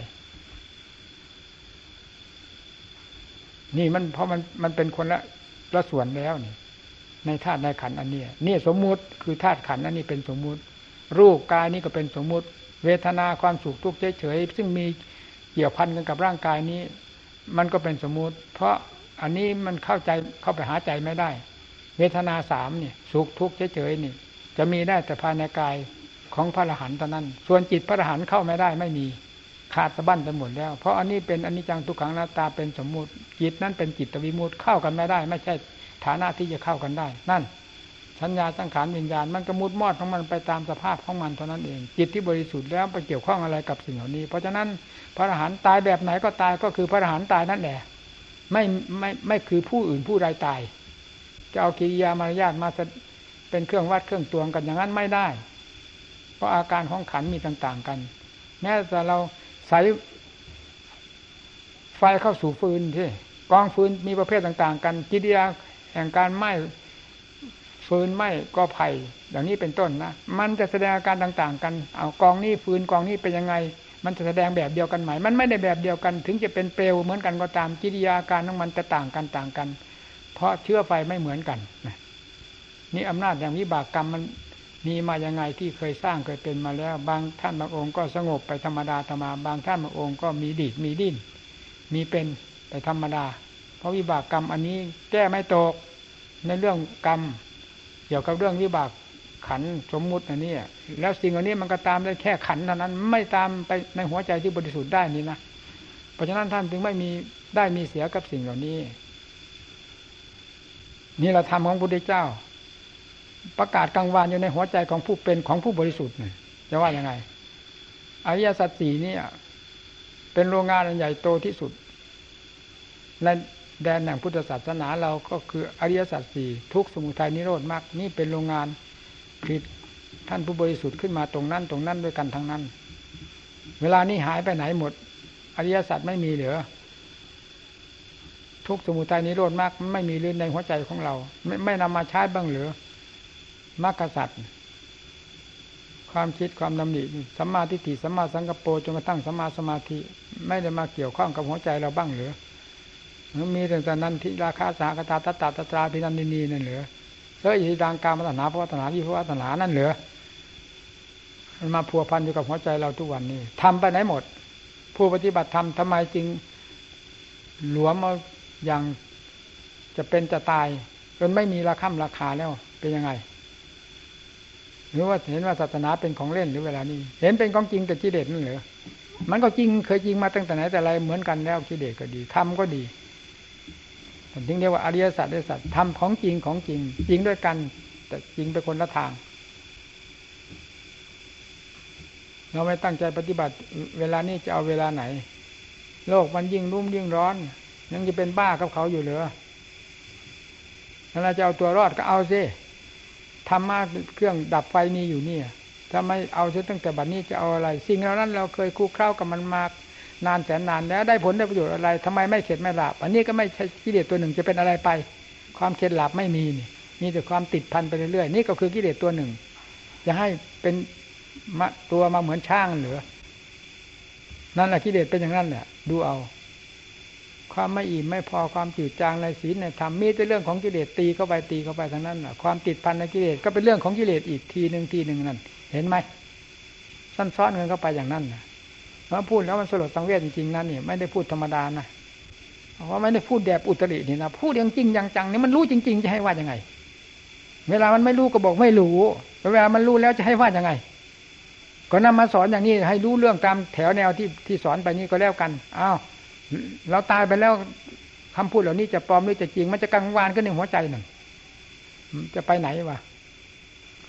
นี่มันเพราะมันมันเป็นคนละละส่วนแล้วนี่ ในธาตุในขันอันนี้นี่สมมุติคือธาตุขันอันนี้เป็นสมมุติ รูปกายนี้ก็เป็นสมมุติ เวทนาความสุขทุกข์เฉยๆซึ่งมีเกี่ยวพันกันกับร่างกายนี้ มันก็เป็นสมมุติ เพราะอันนี้มันเข้าใจเข้าไปหาใจไม่ได้ เวทนาสามเนี่ยสุขทุกข์เฉยๆนี่ จะมีได้แต่ภายในกายของพระอรหันต์เท่านั้น ส่วนจิตพระอรหันต์เข้าไม่ได้ไม่มีขาดสะบั้นไปหมดแล้ว เพราะอันนี้เป็นอนิจจังทุกขังหน้าตาเป็นสมมุติจิตนั้นเป็นจิตวิมุตเข้ากันไม่ได้ ไม่ใช่ฐานะที่จะเข้ากันได้ นั่นสัญญาสังขารวิญญาณมันก็มุดมอดของมันไปตามสภาพของมันเท่านั้นเอง จิตที่บริสุทธิ์แล้วไปเกี่ยวข้องอะไรกับสิ่งเหล่านี้ เพราะฉะนั้นพระอรหันต์ตายแบบไหนก็ตายก็คือพระอรหันต์ตายนั่นแหละไม่ไม่ไม่คือผู้อื่นผู้ใดตาย จะเอากิริยามารยาทมาเป็นเครื่องวัดเครื่องตวงกันอย่างนั้นไม่ได้ เพราะอาการของขันมีต่าง ๆ กัน แม้แต่เราใส่ไฟเข้าสู่ฟืนที่กองฟืนมีประเภทต่าง ๆ กัน กิริยาแห่งการไหม้ฟืนไหม้ก็ไผ่อย่างนี้เป็นต้นนะมันจะแสดงอาการต่าง ๆ กันเอากองนี้ฟืนกองนี้เป็นยังไง มันจะแสดงแบบเดียวกันไหมมันไม่ได้แบบเดียวกัน ถึงจะเป็นเปลวเหมือนกันก็ตามกิริยาการของมันจะต่างกันต่างกัน เพราะเชื้อไฟไม่เหมือนกันนี่อำนาจอย่างวิบากกรรมมันมีมายังไงที่เคยสร้างเคยเป็นมาแล้ว บางท่านบางองค์ก็สงบไปธรรมดาธรรมา บางท่านบางองค์ก็มีดีดมีดิ้นมีเป็นไปธรรมดา เพราะวิบากกรรมอันนี้แก้ไม่ตกในเรื่องกรรมเกี่ยวกับเรื่องวิบากขันสมมุติอันนี้แล้วสิ่งอันนี้มันก็ตามได้แค่ขันเท่านั้น ไม่ตามไปในหัวใจที่บริสุทธิ์ได้นี่นะเพราะฉะนั้นท่านจึงไม่มีได้มีเสียกับสิ่งเหล่านี้ นี่เราทำของพระพุทธเจ้า ประกาศกลางวานอยู่ในหัวใจของผู้เป็นของผู้บริสุทธิ์เนี่ยจะว่ายังไงอริยสัจสี่นี่เป็นโรงงานอันใหญ่โตที่สุดในแดนแห่งพุทธศาสนาเราก็คืออริยสัจสี่ทุกสมุทัยนิโรธมากนี่เป็นโรงงานผลิตท่านผู้บริสุทธิ์ขึ้นมาตรงนั้น ตรงนั้นด้วยกันทั้งนั้น เวลานี้หายไปไหนหมด อริยสัจไม่มีเหลือ ทุกสมุทัยนิโรธมากไม่มีลื่นในหัวใจของเรา ไม่ไม่นำมาใช้บ้างหรือมรรคสัตว์ความคิดความดำริสัมมาทิฏฐิสัมมาสังกปรจนกระทั่งสัมมาสมาธิ ไม่ได้มาเกี่ยวข้องกับหัวใจเราบ้างหรือมีแต่นนั้นที่ราคาสหกตาตตาตตราพินันนีนั่นเหลือเฮ้ยทีดังการมัตนาพระวัฒนาวิพวัฒนานั่นเหลือมันมาพัวพันอยู่กับหัวใจเราทุกวันนี้ทำไปไหนหมด ผู้ปฏิบัติธรรมทำไมจึงหลวมเอา อย่างจะเป็นจะตายจนไม่มีราคาราคาแล้วเป็นยังไง หรือว่าเห็นว่าศาสนาเป็นของเล่นหรือเวลานี้ เห็นเป็นของจริงแต่กิเลสนั่นเหรอมันก็จริงเคยจริงมาตั้งแต่ไหนแต่ไรเหมือนกันแล้วกิเลสก็ดีทำก็ดีผมถึงเรียกว่าอริยสัจอริยสัจทำของจริงของจริง จริงด้วยกัน แต่จริงเป็นคนละทาง เราไม่ตั้งใจปฏิบัติ เวลานี้จะเอาเวลาไหน โลกมันยิ่งรุ่มยิ่งร้อน ยังจะเป็นบ้ากับเขาอยู่เหรอเราจะเอาตัวรอดก็เอาสิธรรมะเครื่องดับไฟมีอยู่นี่ถ้าไม่เอาเสียตั้งแต่บัดนี้จะเอาอะไร สิ่งเหล่านั้นเราเคยคู่เข้ากับมันมานานแสนนานแล้วได้ผลได้ประโยชน์อะไรทำไมไม่เข็ดไม่หลับอันนี้ก็ไม่ใช่กิเลสตัวหนึ่งจะเป็นอะไรไป ความเข็ดหลับไม่มีนี่มีแต่ความติดพันไปเรื่อยๆนี่ก็คือกิเลสตัวหนึ่ง จะให้เป็นตัวมาเหมือนช่างหรือนั่นแหละกิเลสเป็นอย่างนั้นแหละดูเอา ความไม่อิ่มไม่พอความจืดจางในศีลในธรรมมีแต่เรื่องของกิเลสตีเข้าไปตีเข้าไปทั้งนั้นความติดพันในกิเลสก็เป็นเรื่องของกิเลสอีกทีหนึ่งทีหนึ่งนั่นเห็นไหมซ้ำซ้อนเงินเข้าไปอย่างนั้นนะพอพูดแล้วมันสลดสังเวชจริงๆนั่นนี่ไม่ได้พูดธรรมดานะเพราะไม่ได้พูดแบบอุตรินี่นะพูดอย่างจริงอย่างจังนี่มันรู้จริง ๆ จะให้ว่ายังไง เวลามันไม่รู้ก็บอกไม่รู้เวลามันรู้แล้วจะให้ว่ายังไง ก็นำมาสอนอย่างนี้ให้รู้เรื่องตามแถวแนวที่ที่สอนไปนี้ก็แล้วกันอ้าว เราตายไปแล้วคำพูดเหล่านี้จะปลอมหรือจะจริง มันจะกังวานขึ้นในหัวใจหนึ่งจะไปไหนวะ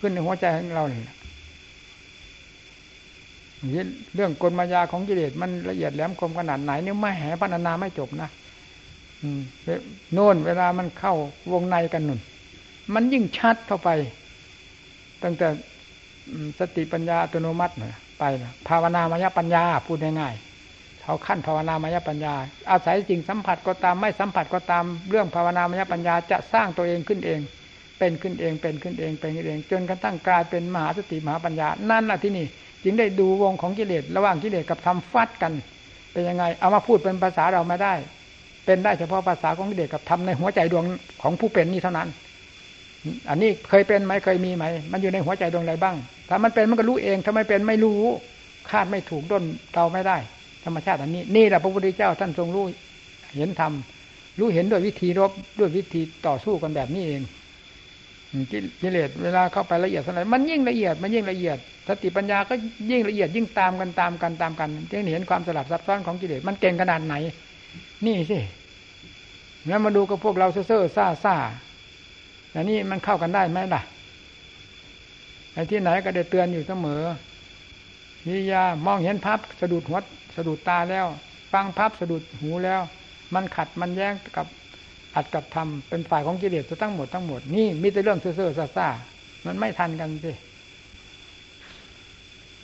ขึ้นในหัวใจของเราเนี่ยเรื่องกลมายาของกิเลสมันละเอียดแหลมคมขนาดไหนเนี่ยไม่แหพัฒนาไม่จบนะโน่นเวลามันเข้าวงในกันนุ่น มันยิ่งชัดเข้าไป ตั้งแต่สติปัญญาอัตโนมัติไปนะภาวนามายปัญญาพูดง่ายๆ เขาขั้นภาวนามายปัญญา อาศัยสิ่งสัมผัสก็ตามไม่สัมผัสก็ตามเรื่องภาวนามายปัญญาจะสร้างตัวเองขึ้นเอง เป็นขึ้นเองเป็นขึ้นเองเป็นขึ้นเอง จนกระทั่งกลายเป็นมหาสติมหาปัญญา นั่นแหละที่นี่จึงได้ดูวงของกิเลสระหว่างกิเลสกับธรรมฟัดกัน เป็นยังไง เอามาพูดเป็นภาษาเราไม่ได้ เป็นได้เฉพาะภาษาของกิเลสกับธรรมในหัวใจดวงของผู้เป็นนี่เท่านั้น อันนี้เคยเป็นไหมเคยมีไหม มันอยู่ในหัวใจดวงใดบ้าง ถ้ามันเป็นมันก็รู้เองถ้าไม่เป็นไม่รู้คาดไม่ถูกด้นเดาไม่ได้ ธรรมชาติอันนี้ นี่แหละพระพุทธเจ้าท่านทรงรู้เห็นธรรมรู้เห็นด้วยวิธีรบด้วยวิธีต่อสู้กันแบบนี้เองกิเลสเวลาเข้าไปละเอียดเท่าไหร่มันยิ่งละเอียดมันยิ่งละเอียดสติปัญญาก็ยิ่งละเอียดยิ่งตามกันตามกันตามกันจึงเห็นความสลับซับซ้อนของกิเลสมันเก่งขนาดไหน นี่สิแล้วมาดูกับพวกเราเซ่อซ่าซ่าแต่นี่มันเข้ากันได้ไหมล่ะไอ้ที่ไหนก็ได้เตือนอยู่เสมอวิยามองเห็นพับสะดุดหัว สะดุดตาแล้ว ฟังพับสะดุดหูแล้ว มันขัดมันแย้งกับอัดกับทำเป็นฝ่ายของกิเลสทั้งหมดทั้งหมดนี่มีแต่เรื่องเซ่อซ่ามันไม่ทันกันสิ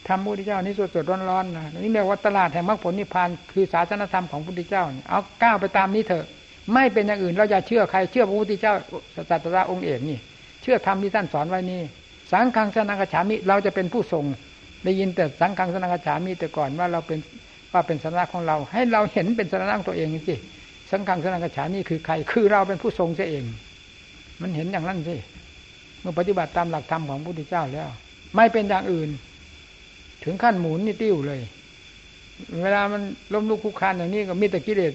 ธรรมพุทธเจ้านี่สดสดร้อนร้อนะนี่เรียกว่าตลาดแห่งมรรคผลนิพพานคือศาสนธรรมของพุทธเจ้าเอาก้าวไปตามนี้เถอะ ไม่เป็นอย่างอื่นเราอย่าเชื่อใครเชื่อพระพุทธเจ้าศาสตราองค์เอกนี่ เชื่อธรรมที่ท่านสอนไว้นี่สังฆังสนังกฉามิเราจะเป็นผู้ทรงได้ยินแต่สังฆังสนังกฉามิแต่ก่อนว่าเราเป็น ว่าเป็นสาระของเรา ให้เราเห็นเป็นสาระของตัวเองสิสังฆังสนังกฉานี่คือใคร คือเราเป็นผู้ทรงเสียเอง มันเห็นอย่างนั้นสิเมื่อปฏิบัติตามหลักธรรมของพระพุทธเจ้าแล้ว ไม่เป็นอย่างอื่น ถึงขั้นหมุนนี่ติ้วเลย เวลามันล้มลุกคุกคานอย่างนี้ก็มีแต่กิเลส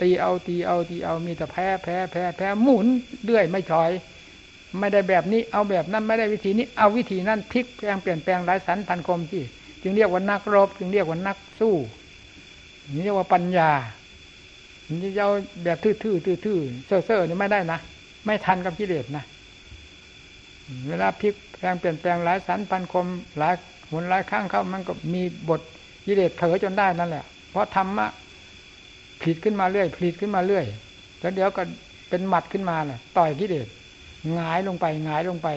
ตีเอาตีเอาตีเอามีแต่แพ้แพ้แพ้แพ้หมุนเรื่อยไม่ถอย ไม่ได้แบบนี้เอาแบบนั้นไม่ได้วิธีนี้ เอาวิธีนั้นพลิกแปลงเปลี่ยนแปลงหลายสันพันคมที่จึงเรียกว่านักรบ จึงเรียกว่านักสู้ นี่เรียกว่าปัญญานี่จะเอาแบบทื่อๆทื่อๆเซ่อๆนี่ไม่ได้นะไม่ทันกับกิเลสนะเวลาพลิกแปลงเปลี่ยนแปลงหลายสันพันคมหลายหมุนหลายข้างเข้ามันก็มีบทกิเลสเผลอจนได้นั่นแหละ เพราะธรรมะผิดขึ้นมาเรื่อยผลิตขึ้นมาเรื่อยแล้วเดี๋ยวก็เป็นหมัดขึ้นมาแหละต่อยกิเลสหงายลงไปหงายลงไป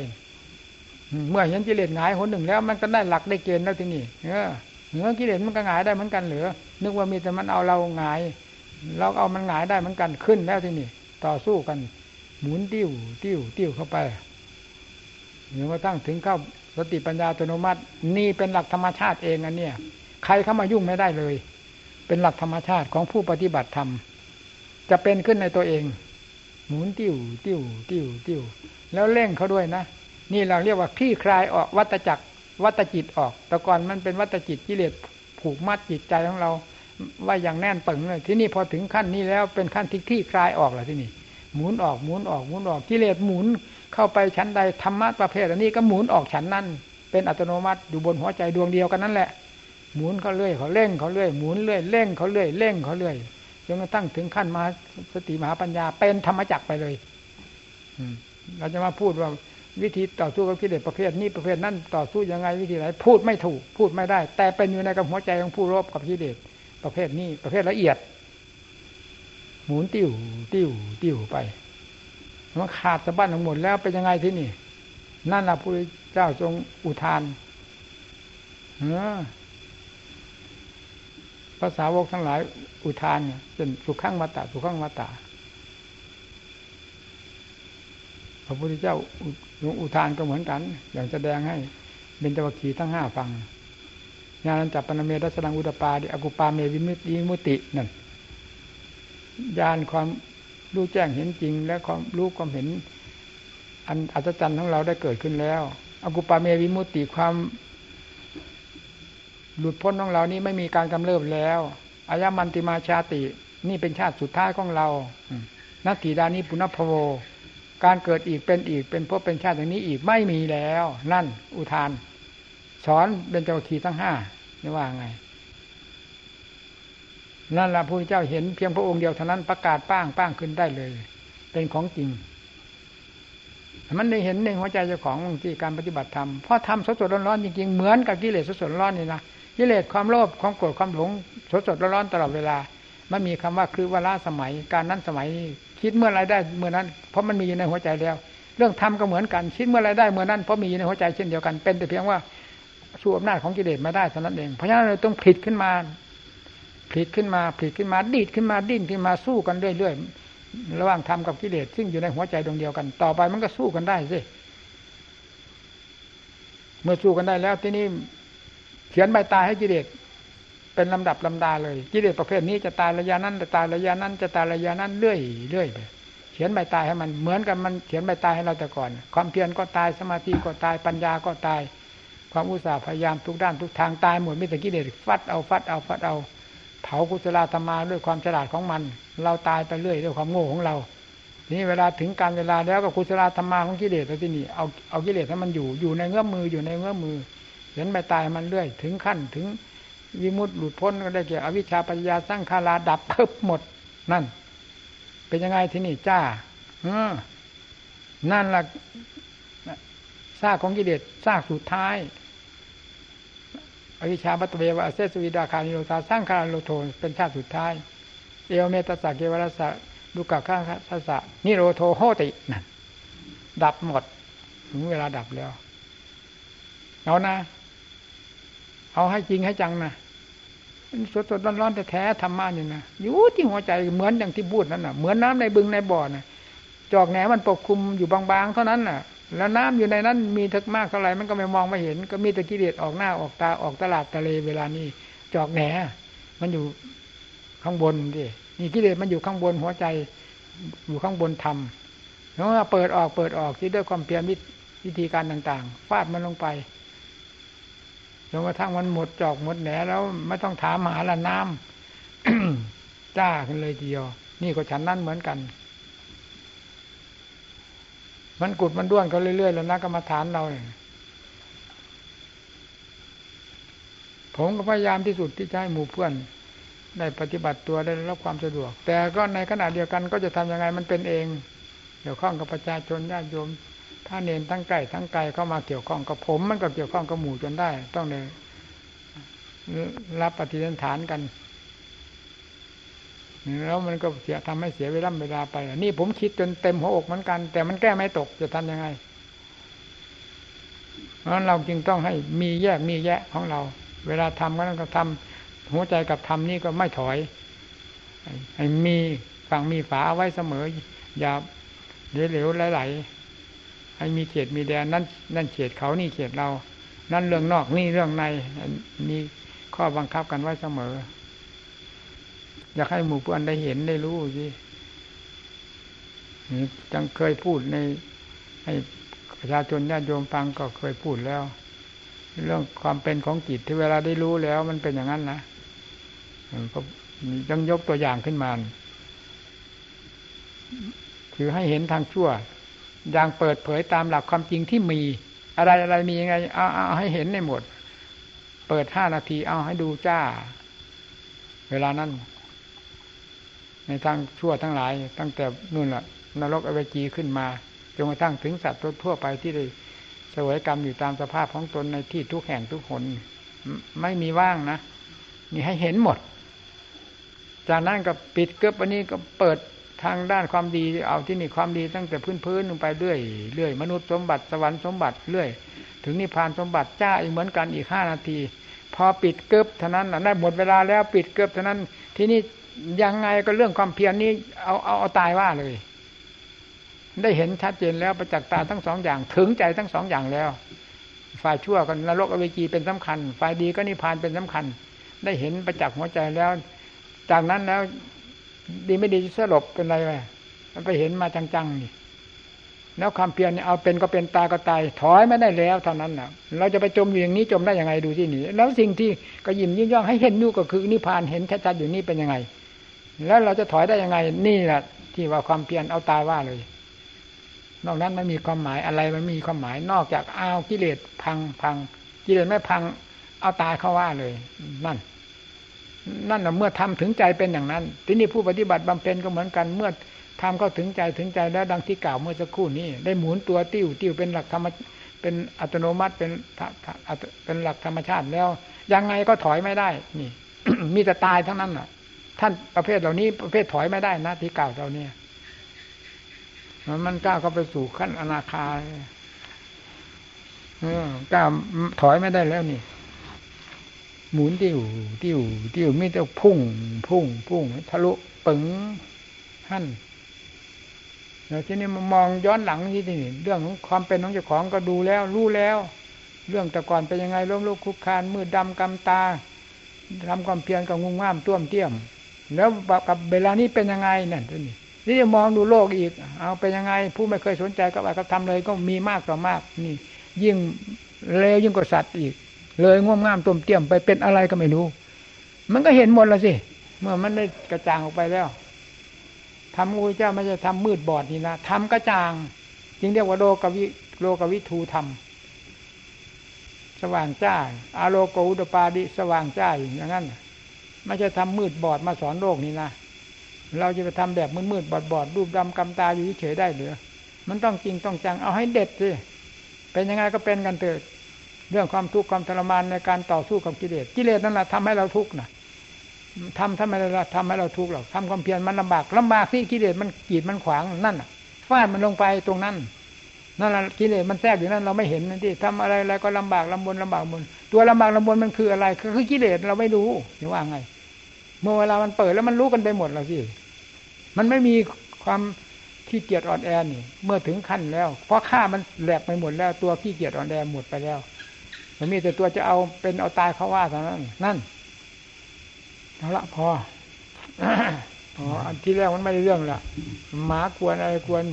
เมื่อเห็นกิเลสหงายคนหนึ่งแล้ว มันก็ได้หลักได้เกณฑ์แล้วที่นี้เออ เหนือกิเลสมันก็หงายได้เหมือนกันหรือนึกว่ามีแต่มันเอาเราหงาย เราเอามันหงายได้เหมือนกันขึ้นแล้วที่นี้ต่อสู้กัน หมุนติ้วติ้วติ้วเข้าไปเดี๋ยวมาตั้งถึงเข้าสติปัญญาอัตโนมัติ นี่เป็นหลักธรรมชาติเองอันเนี้ยใครเข้ามายุ่งไม่ได้เลย เป็นหลักธรรมชาติของผู้ปฏิบัติธรรมจะเป็นขึ้นในตัวเอง หมุนติ้วติ้วติ้วติ้วแล้วเร่งเขาด้วยนะนี่เราเรียกว่าคลี่คลายออกวัตจักร วัตจิตออก แต่ก่อนมันเป็นวัตจิตกิเลสผูกมัดจิตใจของเราว่าอย่างแน่นปึงเลยที่นี่พอถึงขั้นนี้แล้วเป็นขั้นที่คลี่คลายออกแล้วที่นี่หมุนออกหมุนออกหมุนออกกิเลสหมุนเข้าไปชั้นใดธรรมะประเภทอันนี้ก็หมุนออกชั้นนั้น เป็นอัตโนมัติอยู่บนหัวใจดวงเดียวกันนั่นแหละ หมุนเขาเรื่อยเขาเร่งเขาเรื่อยหมุนเรื่อยเร่งเขาเรื่อยเร่งเขาเรื่อยจนกระทั่งถึงขั้นมาสติมหาปัญญาเป็นธรรมจักไปเลยเราจะมาพูดว่า วิธีต่อสู้กับกิเลสประเภทนี้ประเภทนั้นต่อสู้ยังไงวิธีไหนพูดไม่ถูกพูดไม่ได้ แต่เป็นอยู่ในกับหัวใจของผู้รบกับกิเลสประเภทนี้ประเภทละเอียด หมุนติ้วติ้วติ้วไปมันขาดสะบั้นทั้งหมดแล้วเป็นยังไงที่นี่ นั่นแหละพระเจ้าทรงอุทานเออภาษาวกทั้งหลายอุทานเนี่ยเป็นสุขังวัตตะสุขังวัตตะพระพุทธเจ้า อุทานก็เหมือนกัน อย่างแสดงให้เบญจวัคคีทั้งห้าฟังญาณจับปนเมรัสดังอุตปาดิอกุปาเมวิมุตติมุตินั่นญาณความรู้แจ้งเห็นจริง และความรู้ความเห็น อันอัศจรรย์ของเราได้เกิดขึ้นแล้วอกุปาเมวิมุติความหลุดพ้นของเรานี้ไม่มีการกำเริบแล้วอายามันติมาชาติ นี่เป็นชาติสุดท้ายของเรา นัตถิดานิปุณพโว การเกิดอีกเป็นอีกเป็นพบเป็นชาติอย่างนี้อีกไม่มีแล้ว นั่นอุทาน สอนเป็นเจ้าขีทั้งห้านี่ว่าไง นั่นแหละพระพุทธเจ้าเห็นเพียงพระองค์เดียวเท่านั้นประกาศป้างป้างขึ้นได้เลย เป็นของจริงมันได้เห็นในหัวใจเจ้าของที่การปฏิบัติธรรมเพราะทำสดสดร้อนๆจริงๆเหมือนกับกิเลสสดสดร้อนนี่นะกิเลสความโลภความโกรธความหลงสดสดร้อนๆตลอดเวลาไม่มีคำว่าคือเวลาสมัยการนั้นสมัย คิดเมื่อไรได้เมื่อนั้น เพราะมันมีอยู่ในหัวใจแล้ว เรื่องธรรมก็เหมือนกันคิดเมื่อไรได้เมื่อนั้นเพราะมีอยู่ในหัวใจเช่นเดียวกันเป็นแต่เพียงว่าสู้อำนาจของกิเลสมาได้เท่านั้นเอง เพราะฉะนั้นเราต้องผลิตขึ้นมาผลิตขึ้นมาผลิตขึ้นมาดีดขึ้นมาดิ้นขึ้นมาสู้กันเรื่อยๆระหว่างธรรมกับกิเลสซึ่งอยู่ในหัวใจดวงเดียวกัน ต่อไปมันก็สู้กันได้สิเมื่อสู้กันได้แล้วที่นี่เขียนใบตายให้กิเลส เป็นลำดับลำดาเลยกิเลสประเภทนี้จะตายระยะนั้นจะตายระยะนั้นจะตายระยะนั้นเรื่อยเรื่อยไปเขียนใบตายให้มันเหมือนกันมันเขียนใบตายให้เราแต่ก่อน ความเพียรก็ตายสมาธิก็ตายปัญญาก็ตาย ความอุตสาห์พยายามทุกด้านทุกทางตายหมดมิแต่กิเลสฟัดเอาฟัดเอาฟัดเอา เผากุศลธรรมาด้วยความฉลาดของมัน เราตายไปเรื่อยด้วยความโง่ของเราทีนี้เวลาถึงการเวลาแล้วก็กุศลธรรมาของกิเลสแล้วที่นี่เอาเอากิเลสให้มันอยู่อยู่ในเงื้อมมืออยู่ในเงื้อมมือเขียนใบตายมันเรื่อย ถึงขั้นถึง วิมุตติหลุดพ้นก็ได้แก่อวิชชาปัญญาสร้างคาราดับเพิบหมด นั่น เป็นยังไงที่นี่จ้าเออนั่นละซากของกิเลสซากสุดท้าย อวิชชาปัตเววะเซสวิดาคานิโรธาสร้างคาราโลโทเป็นชาติสุดท้าย เอวเมตสาเกวรสะดุกะข้าทัสสะนิโรโทโหตินั่นดับหมดถึงเวลาดับแล้วเอานะ เอาให้จริงให้จังนะ สดสดร้อนร้อนแต่แท้ธรรมะนี่นะอยู่ที่หัวใจเหมือนอย่างที่พูดนั่นน่ะเหมือนน้าในบึงในบ่อน่ะ จอกแหนมันปกคลุมอยู่บางๆเท่านั้นน่ะ แล้วน้ำอยู่ในนั้นมีทึกมากเท่าไหร่มันก็ไม่มองไม่เห็น ก็มีตะกิเลสออกหน้าออกตาออกตลาดทะเลเวลานี้ จอกแหนมันอยู่ข้างบนดินี่กิเลสมันอยู่ข้างบนหัวใจ อยู่ข้างบนธรรมแล้วเปิดออกเปิดออกที่ด้วยความเพียรวิธีการต่าง ๆ ฟาดมันลงไป จนกระทั่งมันหมดจอกหมดแหนแล้วไม่ต้องถามหาละน้ำจ้าขึ้นเลยทีเดียว นี่ก็ฉันนั่นเหมือนกัน มันกุดมันด้วนเขาเรื่อยๆแล้วนะกรรมฐานเราเนี่ยผมก็พยายามที่สุดที่จะให้หมู่เพื่อนได้ปฏิบัติตัวได้รับความสะดวก แต่ก็ในขณะเดียวกันก็จะทำยังไงมันเป็นเองเดี๋ยวข้องกับประชาชนญาติโยม ถ้าเนนทั้งไก่ทั้งไก่เข้ามาเกี่ยวข้องกับผม มันก็เกี่ยวข้องกับหมู่จนได้ ต้องเลยรับปฏิฐานกันแล้วมันก็เสียทำให้เสียเวลาเวลาไปนี่ผมคิดจนเต็มหัวอกเหมือนกัน แต่มันแก้ไม่ตกจะทำยังไง เพราะเราจึงต้องให้มีแยกมีแยะของเรา เวลาทำก็ต้องทำหัวใจกับทำนี่ก็ไม่ถอยให้มีฝั่งมีฝาไว้เสมอ อย่าเหลวไหล ให้มีเขตมีแดนนั่นนั่นเขตเขานี่เขตเรา นั่นเรื่องนอกนี่เรื่องในมีข้อบังคับกันไว้เสมอ อยากให้หมู่เพื่อนได้เห็นได้รู้สิจังเคยพูดในให้ประชาชนญาติโยมฟังก็เคยพูดแล้ว เรื่องความเป็นของจิตที่เวลาได้รู้แล้ว มันเป็นอย่างนั้นนะก็ยังยกตัวอย่างขึ้นมาคือให้เห็นทางชั่ว อย่างเปิดเผยตามหลักความจริงที่มี อะไรอะไรมียังไงเอาเอาให้เห็นในหมด เปิดห้านาทีเอาให้ดูจ้า เวลานั้น ในทางชั่วทั้งหลาย ตั้งแต่นู่นแหละนรกอเวจีขึ้นมาจนกระทั่งถึงสัตว์ทั่วไปที่ได้สวยกรรมอยู่ตามสภาพของตนในที่ทุกแห่งทุกคนไม่มีว่างนะนี่ให้เห็นหมด จากนั้นก็ปิดเกือบวันนี้ก็เปิด ทางด้านความดีเอาที่นี่ความดีตั้งแต่พื้นพื้นลงไปเรื่อยเรื่อยมนุษย์สมบัติสวรรค์สมบัติเรื่อย ถึงนิพพานสมบัติจ้าอีกเหมือนกันอีกห้านาที พอปิดเกือบเท่านั้นได้หมดเวลาแล้วปิดเกือบเท่านั้น ที่นี่ยังไงก็เรื่องความเพียรนี้เอาเอาเอาตายว่าเลย ได้เห็นชัดเจนแล้วประจักษ์ตาทั้งสองอย่างถึงใจทั้งสองอย่างแล้ว ฝ่ายชั่วกันนรกอเวจีเป็นสำคัญ ฝ่ายดีก็นิพพานเป็นสำคัญ ได้เห็นประจักษ์หัวใจแล้ว จากนั้นแล้ว ดีไม่ดีสลบเป็นไรไปมันไปเห็นมาจังๆนี่แล้วความเพียรเนี่ยเอาเป็นก็เป็นตายก็ตายถอยไม่ได้แล้วเท่านั้นนะเราจะไปจมอยู่อย่างนี้จมได้ยังไงดูที่นี่แล้วสิ่งที่ก็ยิ้มยิ่งย่องให้เห็นนู่ก็คือนิพพานเห็นชัดๆอยู่นี่เป็นยังไง แล้วเราจะถอยได้ยังไงนี่แหละที่ว่าความเพียรเอาตายว่าเลย นอกนั้นไม่มีความหมายอะไรไม่มีความหมายนอกจากเอากิเลสพังพังกิเลสไม่พังเอาตายเข้าว่าเลย นั่น นั่นแหะเมื่อทำถึงใจเป็นอย่างนั้น ที่นี้ผู้ปฏิบัติบำเพ็ญก็เหมือนกันเมื่อทำก็ถึงใจถึงใจแล้วดังที่กล่าวเมื่อสักครู่นี้ ได้หมุนตัวติ้วติ้วเป็นหลักธรรมเป็นอัตโนมัติเป็นเป็นหลักธรรมชาติแล้ว ยังไงก็ถอยไม่ได้ นี่ มีแต่ตายทั้งนั้นน่ะ ท่านประเภทเหล่านี้ประเภทถอยไม่ได้นะที่กล่าวเราเนี่ยมันกล้าเข้าไปสู่ขั้นอนาคาเออกล้าถอยไม่ได้แล้วนี่ หมุนติ้วติ้วติ้วไม่ต้พุ่ง พุ่ง พุ่งทะลุปึงหั่นแล้วทีนี้มามองย้อนหลังที่นี่เรื่องของความเป็นของเจ้าของก็ดูแล้ว รู้แล้ว เรื่องแต่ก่อนเป็นยังไงล้มลุกคุกคานมืดดำกำตาทำความเพียรกับงุ่มง่ามต้วมเตี้ยม แล้วกับเวลานี้เป็นยังไงนั่นตัวนี้นี่จะมองดูโลกอีก เอาเป็นยังไง ผู้ไม่เคยสนใจกับอะไรกับทำเลยก็มีมากต่อมาก นี่ ยิ่งเลวยิ่งกว่าสัตว์อีก เลยง่วงง่ามตุ่มเตี้ยมไปเป็นอะไรก็ไม่รู้ มันก็เห็นหมดแล้วสิเมื่อมันได้กระจ่างออกไปแล้วทำงูเจ้าไม่ใช่ทำมืดบอดนี่นะทำกระจ่าง จึงเรียกว่าโลกวิโลกวิทูธรรมสว่างจ้าอาโลโกอุตปาดิสว่างจ้าอย่างนั้นไม่ใช่ทำมืดบอดมาสอนโลกนี่นะเราจะไปทำแบบมืดๆบอดๆรูปดำกำตาอยู่เฉยได้หรือมันต้องจริงต้องจังเอาให้เด็ดสิเป็นยังไงก็เป็นกันเถิด เรื่องความทุกข์ความทรมานในการต่อสู้กับกิเลสกิเลสนั่นแหละทำให้เราทุกข์นะทำทำไมเราทำให้เราทุกข์หรอกทำความเพียรมันลำบากลำบากที่กิเลสมันกีดมันขวางนั่นฟาดมันลงไปตรงนั้นนั่นแหละกิเลสมันแทรกอยู่นั่นเราไม่เห็นนั่นที่ทำอะไรอะไรก็ลำบากลำบนลำบากบน ตัวลำบากลำบนมันคืออะไรคือกิเลสเราไม่รู้หรือว่าไง เมื่อเวลามันเปิดแล้วมันรู้กันไปหมดแล้วสิมันไม่มีความขี้เกียจอ่อนแอนี่ เมื่อถึงขั้นแล้วเพราะข้ามันแหลกไปหมดแล้ว ตัวขี้เกียจอ่อนแอหมดไปแล้ว มันมีแต่ตัวจะเอาเป็นเอาตายเขาว่าเท่านั้น นั่นเอาละพออ๋ออันที่แรกมันไม่ได้เรื่องละหมากวนอะไรกวน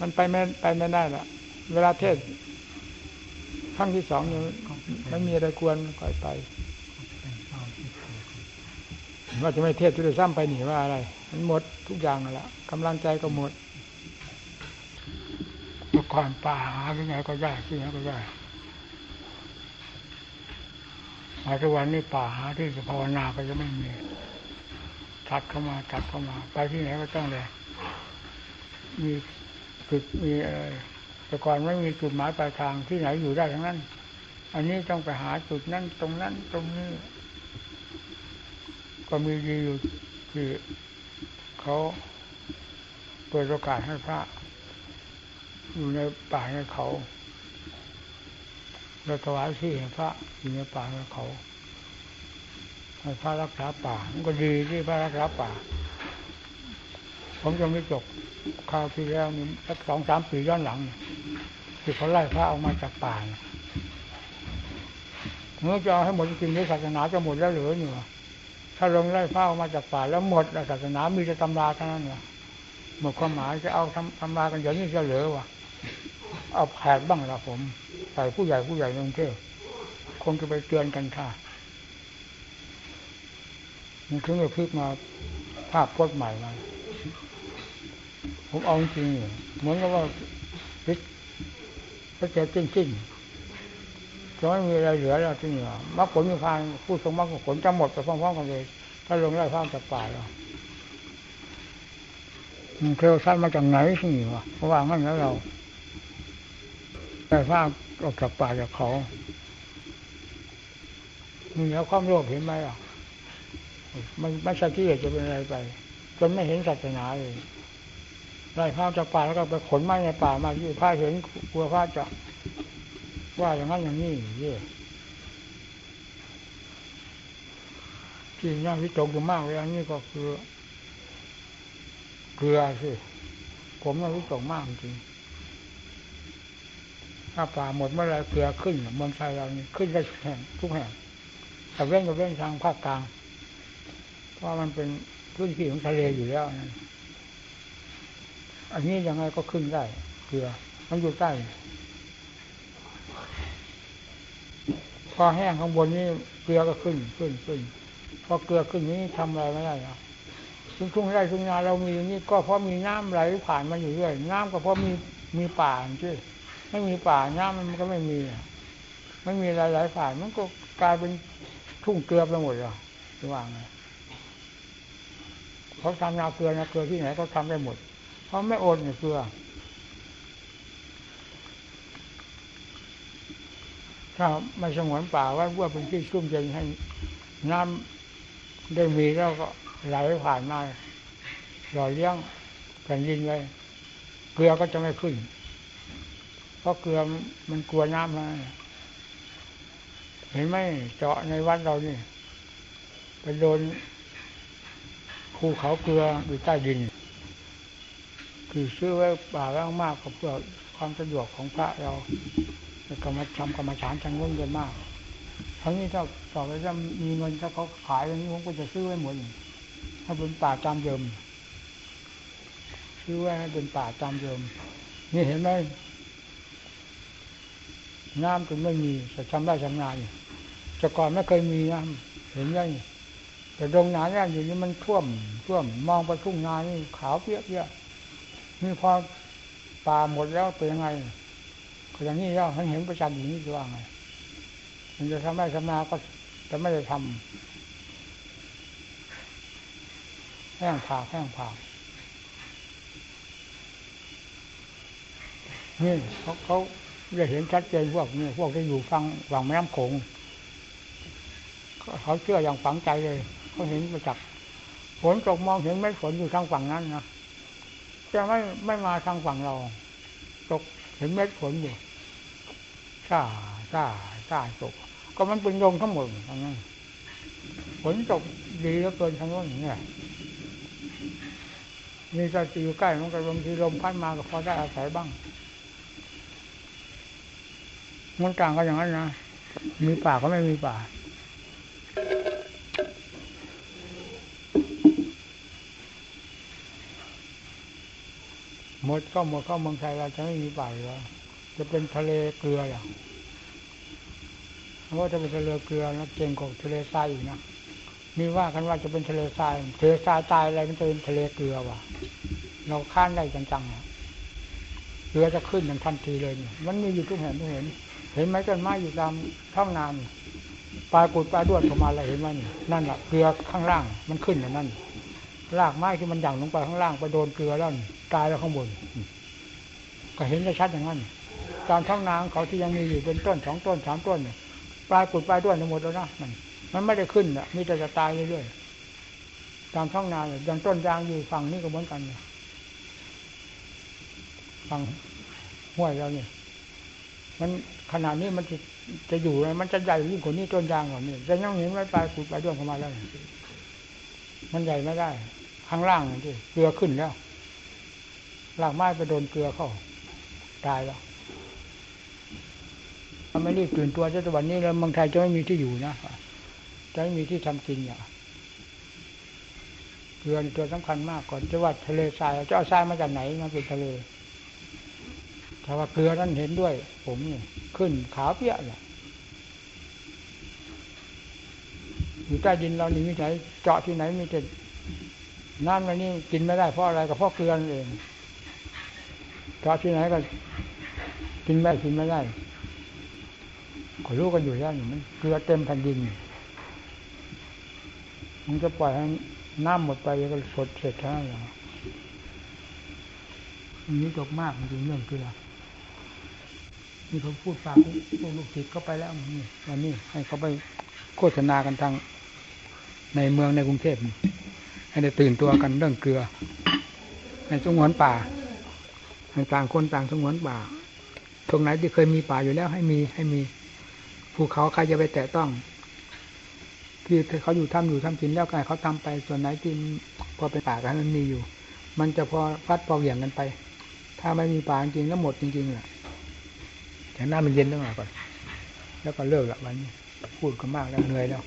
มันไปไม่ไปไม่ได้ละเวลาเทศครั้งที่สองนี่ไม่มีอะไรกวนค่อยไปว่าจะไม่เทศจะได้ซ้ำไปหนีว่าอะไร มันหมดทุกอย่างแหละกำลังใจก็หมดเมื่อก่อนป่าหาที่ไหนก็ได้ที่ไหนก็ได้ มาทุกวันนี้ป่าหาที่จะภาวนาก็จะไม่มีทัดเข้ามาทัดเข้ามา ไปที่ไหนก็ต้องเลยมีจุดมีอะไรแต่ก่อนไม่มีจุดหมายปลายทางที่ไหนอยู่ได้ทั้งนั้น อันนี้ต้องไปหาจุดนั้นตรงนั้นตรงนี้ ก็มีดีอยู่ที่เขาเปิดโอกาสให้พระ อยู่ในป่าในเขา เราถวายที่ให้พระอยู่ในป่าเขาให้พระรักษาป่า มันก็ดีที่พระรักษาป่า ผมจะไม่จบคราวที่แล้วนี่สักสองสามปีย้อนหลังที่เขาไล่พระออกมาจากป่าเมื่อจะเอาให้หมดจริงๆศาสนาจะหมดแล้วหรืออยู่ถ้าลงไล่พระออกมาจากป่าแล้วหมดศาสนามีแต่ตำราเท่านั้นวะหมดความหมายจะเอาทำตำรากันอย่างนี้จะเหลือวะ เอาแผกบ้างละผมใส่ผู้ใหญ่ผู้ใหญ่ลงเที่ยวคงจะไปเตือนกันค่ะมันถึงจะพลิกมาภาพพจน์ใหม่มาผมเอาจริงเหมือนกับว่าพลิกพระเจ้าจริงจริงจะไม่มีอะไรเหลือแล้วที่เหนือมรรคผลมีพานผู้ทรงมรรคผลจะหมดไปพร้อมๆกันเลย ถ้าลงไล่ข้ามจากป่าแล้วมันเคลวสั้นมาจากไหนสิวะเพราะว่างั้นแล้วเรา ไล่ข้าออกจากป่าจากเขามีแล้วความโลภเห็นไหมอะมันไม่ใช่ที่จะเป็นอะไรไปจนไม่เห็นศาสนาเลยไล่ข้ามจากป่าแล้วก็ไปขนไม้ในป่ามาที่พระเห็นกลัวพระจะว่าอย่างนั้นอย่างนี้เย่ที่น่าวิตกอยู่มากเลยอันนี้ก็คือเกลือสิผมน่าวิตกมากจริง ถ้าป่าหมดเมื่อไรเกลือขึ้นเมืองไทยเรานี่ขึ้นได้ทุกแห่งทุกแห่งแต่เว้นกับเว้นทางภาคกลาง เพราะมันเป็นพื้นที่ของทะเลอยู่แล้วนั่นอันนี้ยังไงก็ขึ้นได้เกลือมันอยู่ใต้พอแห้งข้างบนนี้เกลือก็ขึ้นขึ้นขึ้นพอเกลือขึ้นนี้ทำอะไรไม่ได้หรอกทุ่งทุ่งไร่ทุ่งนาเรามีอยู่นี่ก็เพราะมีน้ำไหลผ่านมาอยู่เรื่อยน้ำก็เพราะมีมีป่าใช่ ไม่มีป่าน้ำมันก็ไม่มี ไม่มีอะไรไหลผ่านมันก็กลายเป็นทุ่งเกลือไปหมดเลยจะว่าไงเขาทำนาเกลือนาเกลือที่ไหนก็ทำได้หมดเพราะไม่โอนเนี่ยเกลือถ้าไม่สงวนป่าว่าว่าเป็นที่ชุ่มเย็นให้น้ำได้มีแล้วก็ไหลผ่านมาหล่อเลี้ยงแผ่นดินไว้เกลือก็จะไม่ขึ้น เพราะเกลือมันกลัวน้ำนะเห็นไหมเจาะในวัดเรานี่ไปโดนภูเขาเกลืออยู่ใต้ดิน คือซื้อไว้ป่าแล้มากก็เพื่อความสะดวกของพระเรากรรมทำกรรมฐานทางนู้นเยอะมากทั้งนี้ถ้าต่อไปถ้ามีเงินถ้าเขาขายอย่างนี้ผมก็จะซื้อไว้หมดถ้าเป็นป่าตามเดิมซื้อไว้ให้เป็นป่าตามเดิมนี่เห็นไหม น้ำจึงไม่มีจะทำได้ทำงานแต่ก่อนไม่เคยมีน้ำเห็นไหมแต่ดงนาเนี่อยู่นี่มันท่วมท่วมมองไปทุ่งนานี่ขาวเปี้ยเปี้ยนี่พอป่าหมดแล้วเป็นยังไงก็อย่างนี้แล้วเห็นประจันอย่างนี้จะว่าไงมันจะทำได้ทำนาก็จะไม่ได้ทำแห้งผากแห้งผากนี่เขาเขา จะเห็นชัดเจนพวกนี้พวกที่อยู่ฟังฝั่งแม่น้ำโขงเขาเชื่ออย่างฝังใจเลยเขาเห็นประจักษ์ฝนตกมองเห็นไม่ฝนอยู่ทางฝั่งนั้นนะจะไม่ไม่มาทางฝั่งเรา ตกเห็นเม็ดฝนอยู่ซ่าซ่าซ่าตก ก็มันเป็นลมทั้งหมดทางนั้นฝนตกดีแล้วเกินทางโน้นเนี่ยมีสติอยู่ใกล้มันก็ลมที่ลมพัดมาก็พอได้อาศัยบ้าง มันกลางก็อย่างนั้นนะ มีป่าก็ไม่มีป่า หมดก็หมดเข้าเมืองไทยเราจะไม่มีป่าแล้ว จะเป็นทะเลเกลืออย่างเพราะจะเป็นทะเลเกลือแล้วเก่งกว่าทะเลทรายอีกนะมีว่ากันว่าจะเป็นทะเลทรายทะเลทรายตายอะไรมันจะเป็นทะเลเกลือว่ะ เราค้านได้จังๆเกลือจะขึ้นอย่างทันทีเลย มันมีอยู่ทุกแห่งทุกเห็น เห็นไหมต้นไม้อยู่ตามท้องนาปลายกุดปลายด้วนเข้ามาอะไรเห็นไหมนั่นแหละเกลือข้างล่างมันขึ้นอย่างนั้นรากไม้ที่มันหยั่งลงไปข้างล่างไปโดนเกลือแล้วตายแล้วข้างบน ก็เห็นได้ชัดอย่างนั้นตามท้องนาเขาที่ยังมีอยู่เป็นต้นสองต้นสามต้นเนี่ยปลายกุดปลายด้วนทั้งหมดแล้วนะมันมันไม่ได้ขึ้นอะมีแต่จะตายเรื่อยๆตามท้องนาอย่างต้นยางอยู่ฝั่งนี้ก็เหมือนกันเนี่ยฝั่งห้วยเราเนี่ย มันขนาดนี้มันจะจะอยู่มันจะใหญ่ยิ่งกว่านี้ต้นยางกว่านี้จะยังเห็นไว้ปลายกุดปลายด้วนเข้ามาแล้วมันใหญ่ไม่ได้ ข้างล่างนี่เกลือขึ้นแล้วรากไม้ไปโดนเกลือเข้าตายแล้วถ้าไม่รีบตื่นตัวจะตะวันนี้แล้วเมืองไทยจะไม่มีที่อยู่นะจะไม่มีที่ทำกินอย่างเกลือตัวสำคัญมากก่อนจะว่าทะเลทรายจะเอาทรายมาจากไหนมาเป็นทะเล ถ้าว่าเกลือนั้นเห็นด้วย ผมนี่ขึ้นขาวเปี้ยเลยอยู่ใต้ดินเรานี่มีไหนเจาะที่ไหนมีแต่น้ำในนี้กินไม่ได้เพราะอะไรก็เพราะเกลือนั่นเองเจาะที่ไหนก็กินไม่กินไม่ได้ก็รู้กันอยู่แล้วนี่มันเกลือเต็มแผ่นดินมันจะปล่อยให้น้ำหมดไปก็สดเสร็จแล้วหรออันนี้ตกมากจริงเรื่องเกลือ นี่เขาพูดฝากพวกลูกศิษย์เข้าไปแล้วนี่วันนี้ให้เขาไปโฆษณากันทางในเมืองในกรุงเทพให้ได้ตื่นตัวกันเรื่องเกลือ ให้สงวนป่าให้ต่างคนต่างสงวนป่า ตรงไหนที่เคยมีป่าอยู่แล้วให้มีให้มีภูเขาใครจะไปแตะต้อง ที่เขาอยู่ทำอยู่ทำกินแล้วกันเขาทำไปส่วนไหนที่พอเป็นป่ากันมันมีอยู่ มันจะพอฟัดพอเหวี่ยงกันไป ถ้าไม่มีป่าจริงก็หมดจริงๆแหละ แต่หน้ามันเย็นตั้งหน่อยก่อน แล้วก็เลิกละวันนี้พูดก็มากแล้วเหนื่อยแล้ว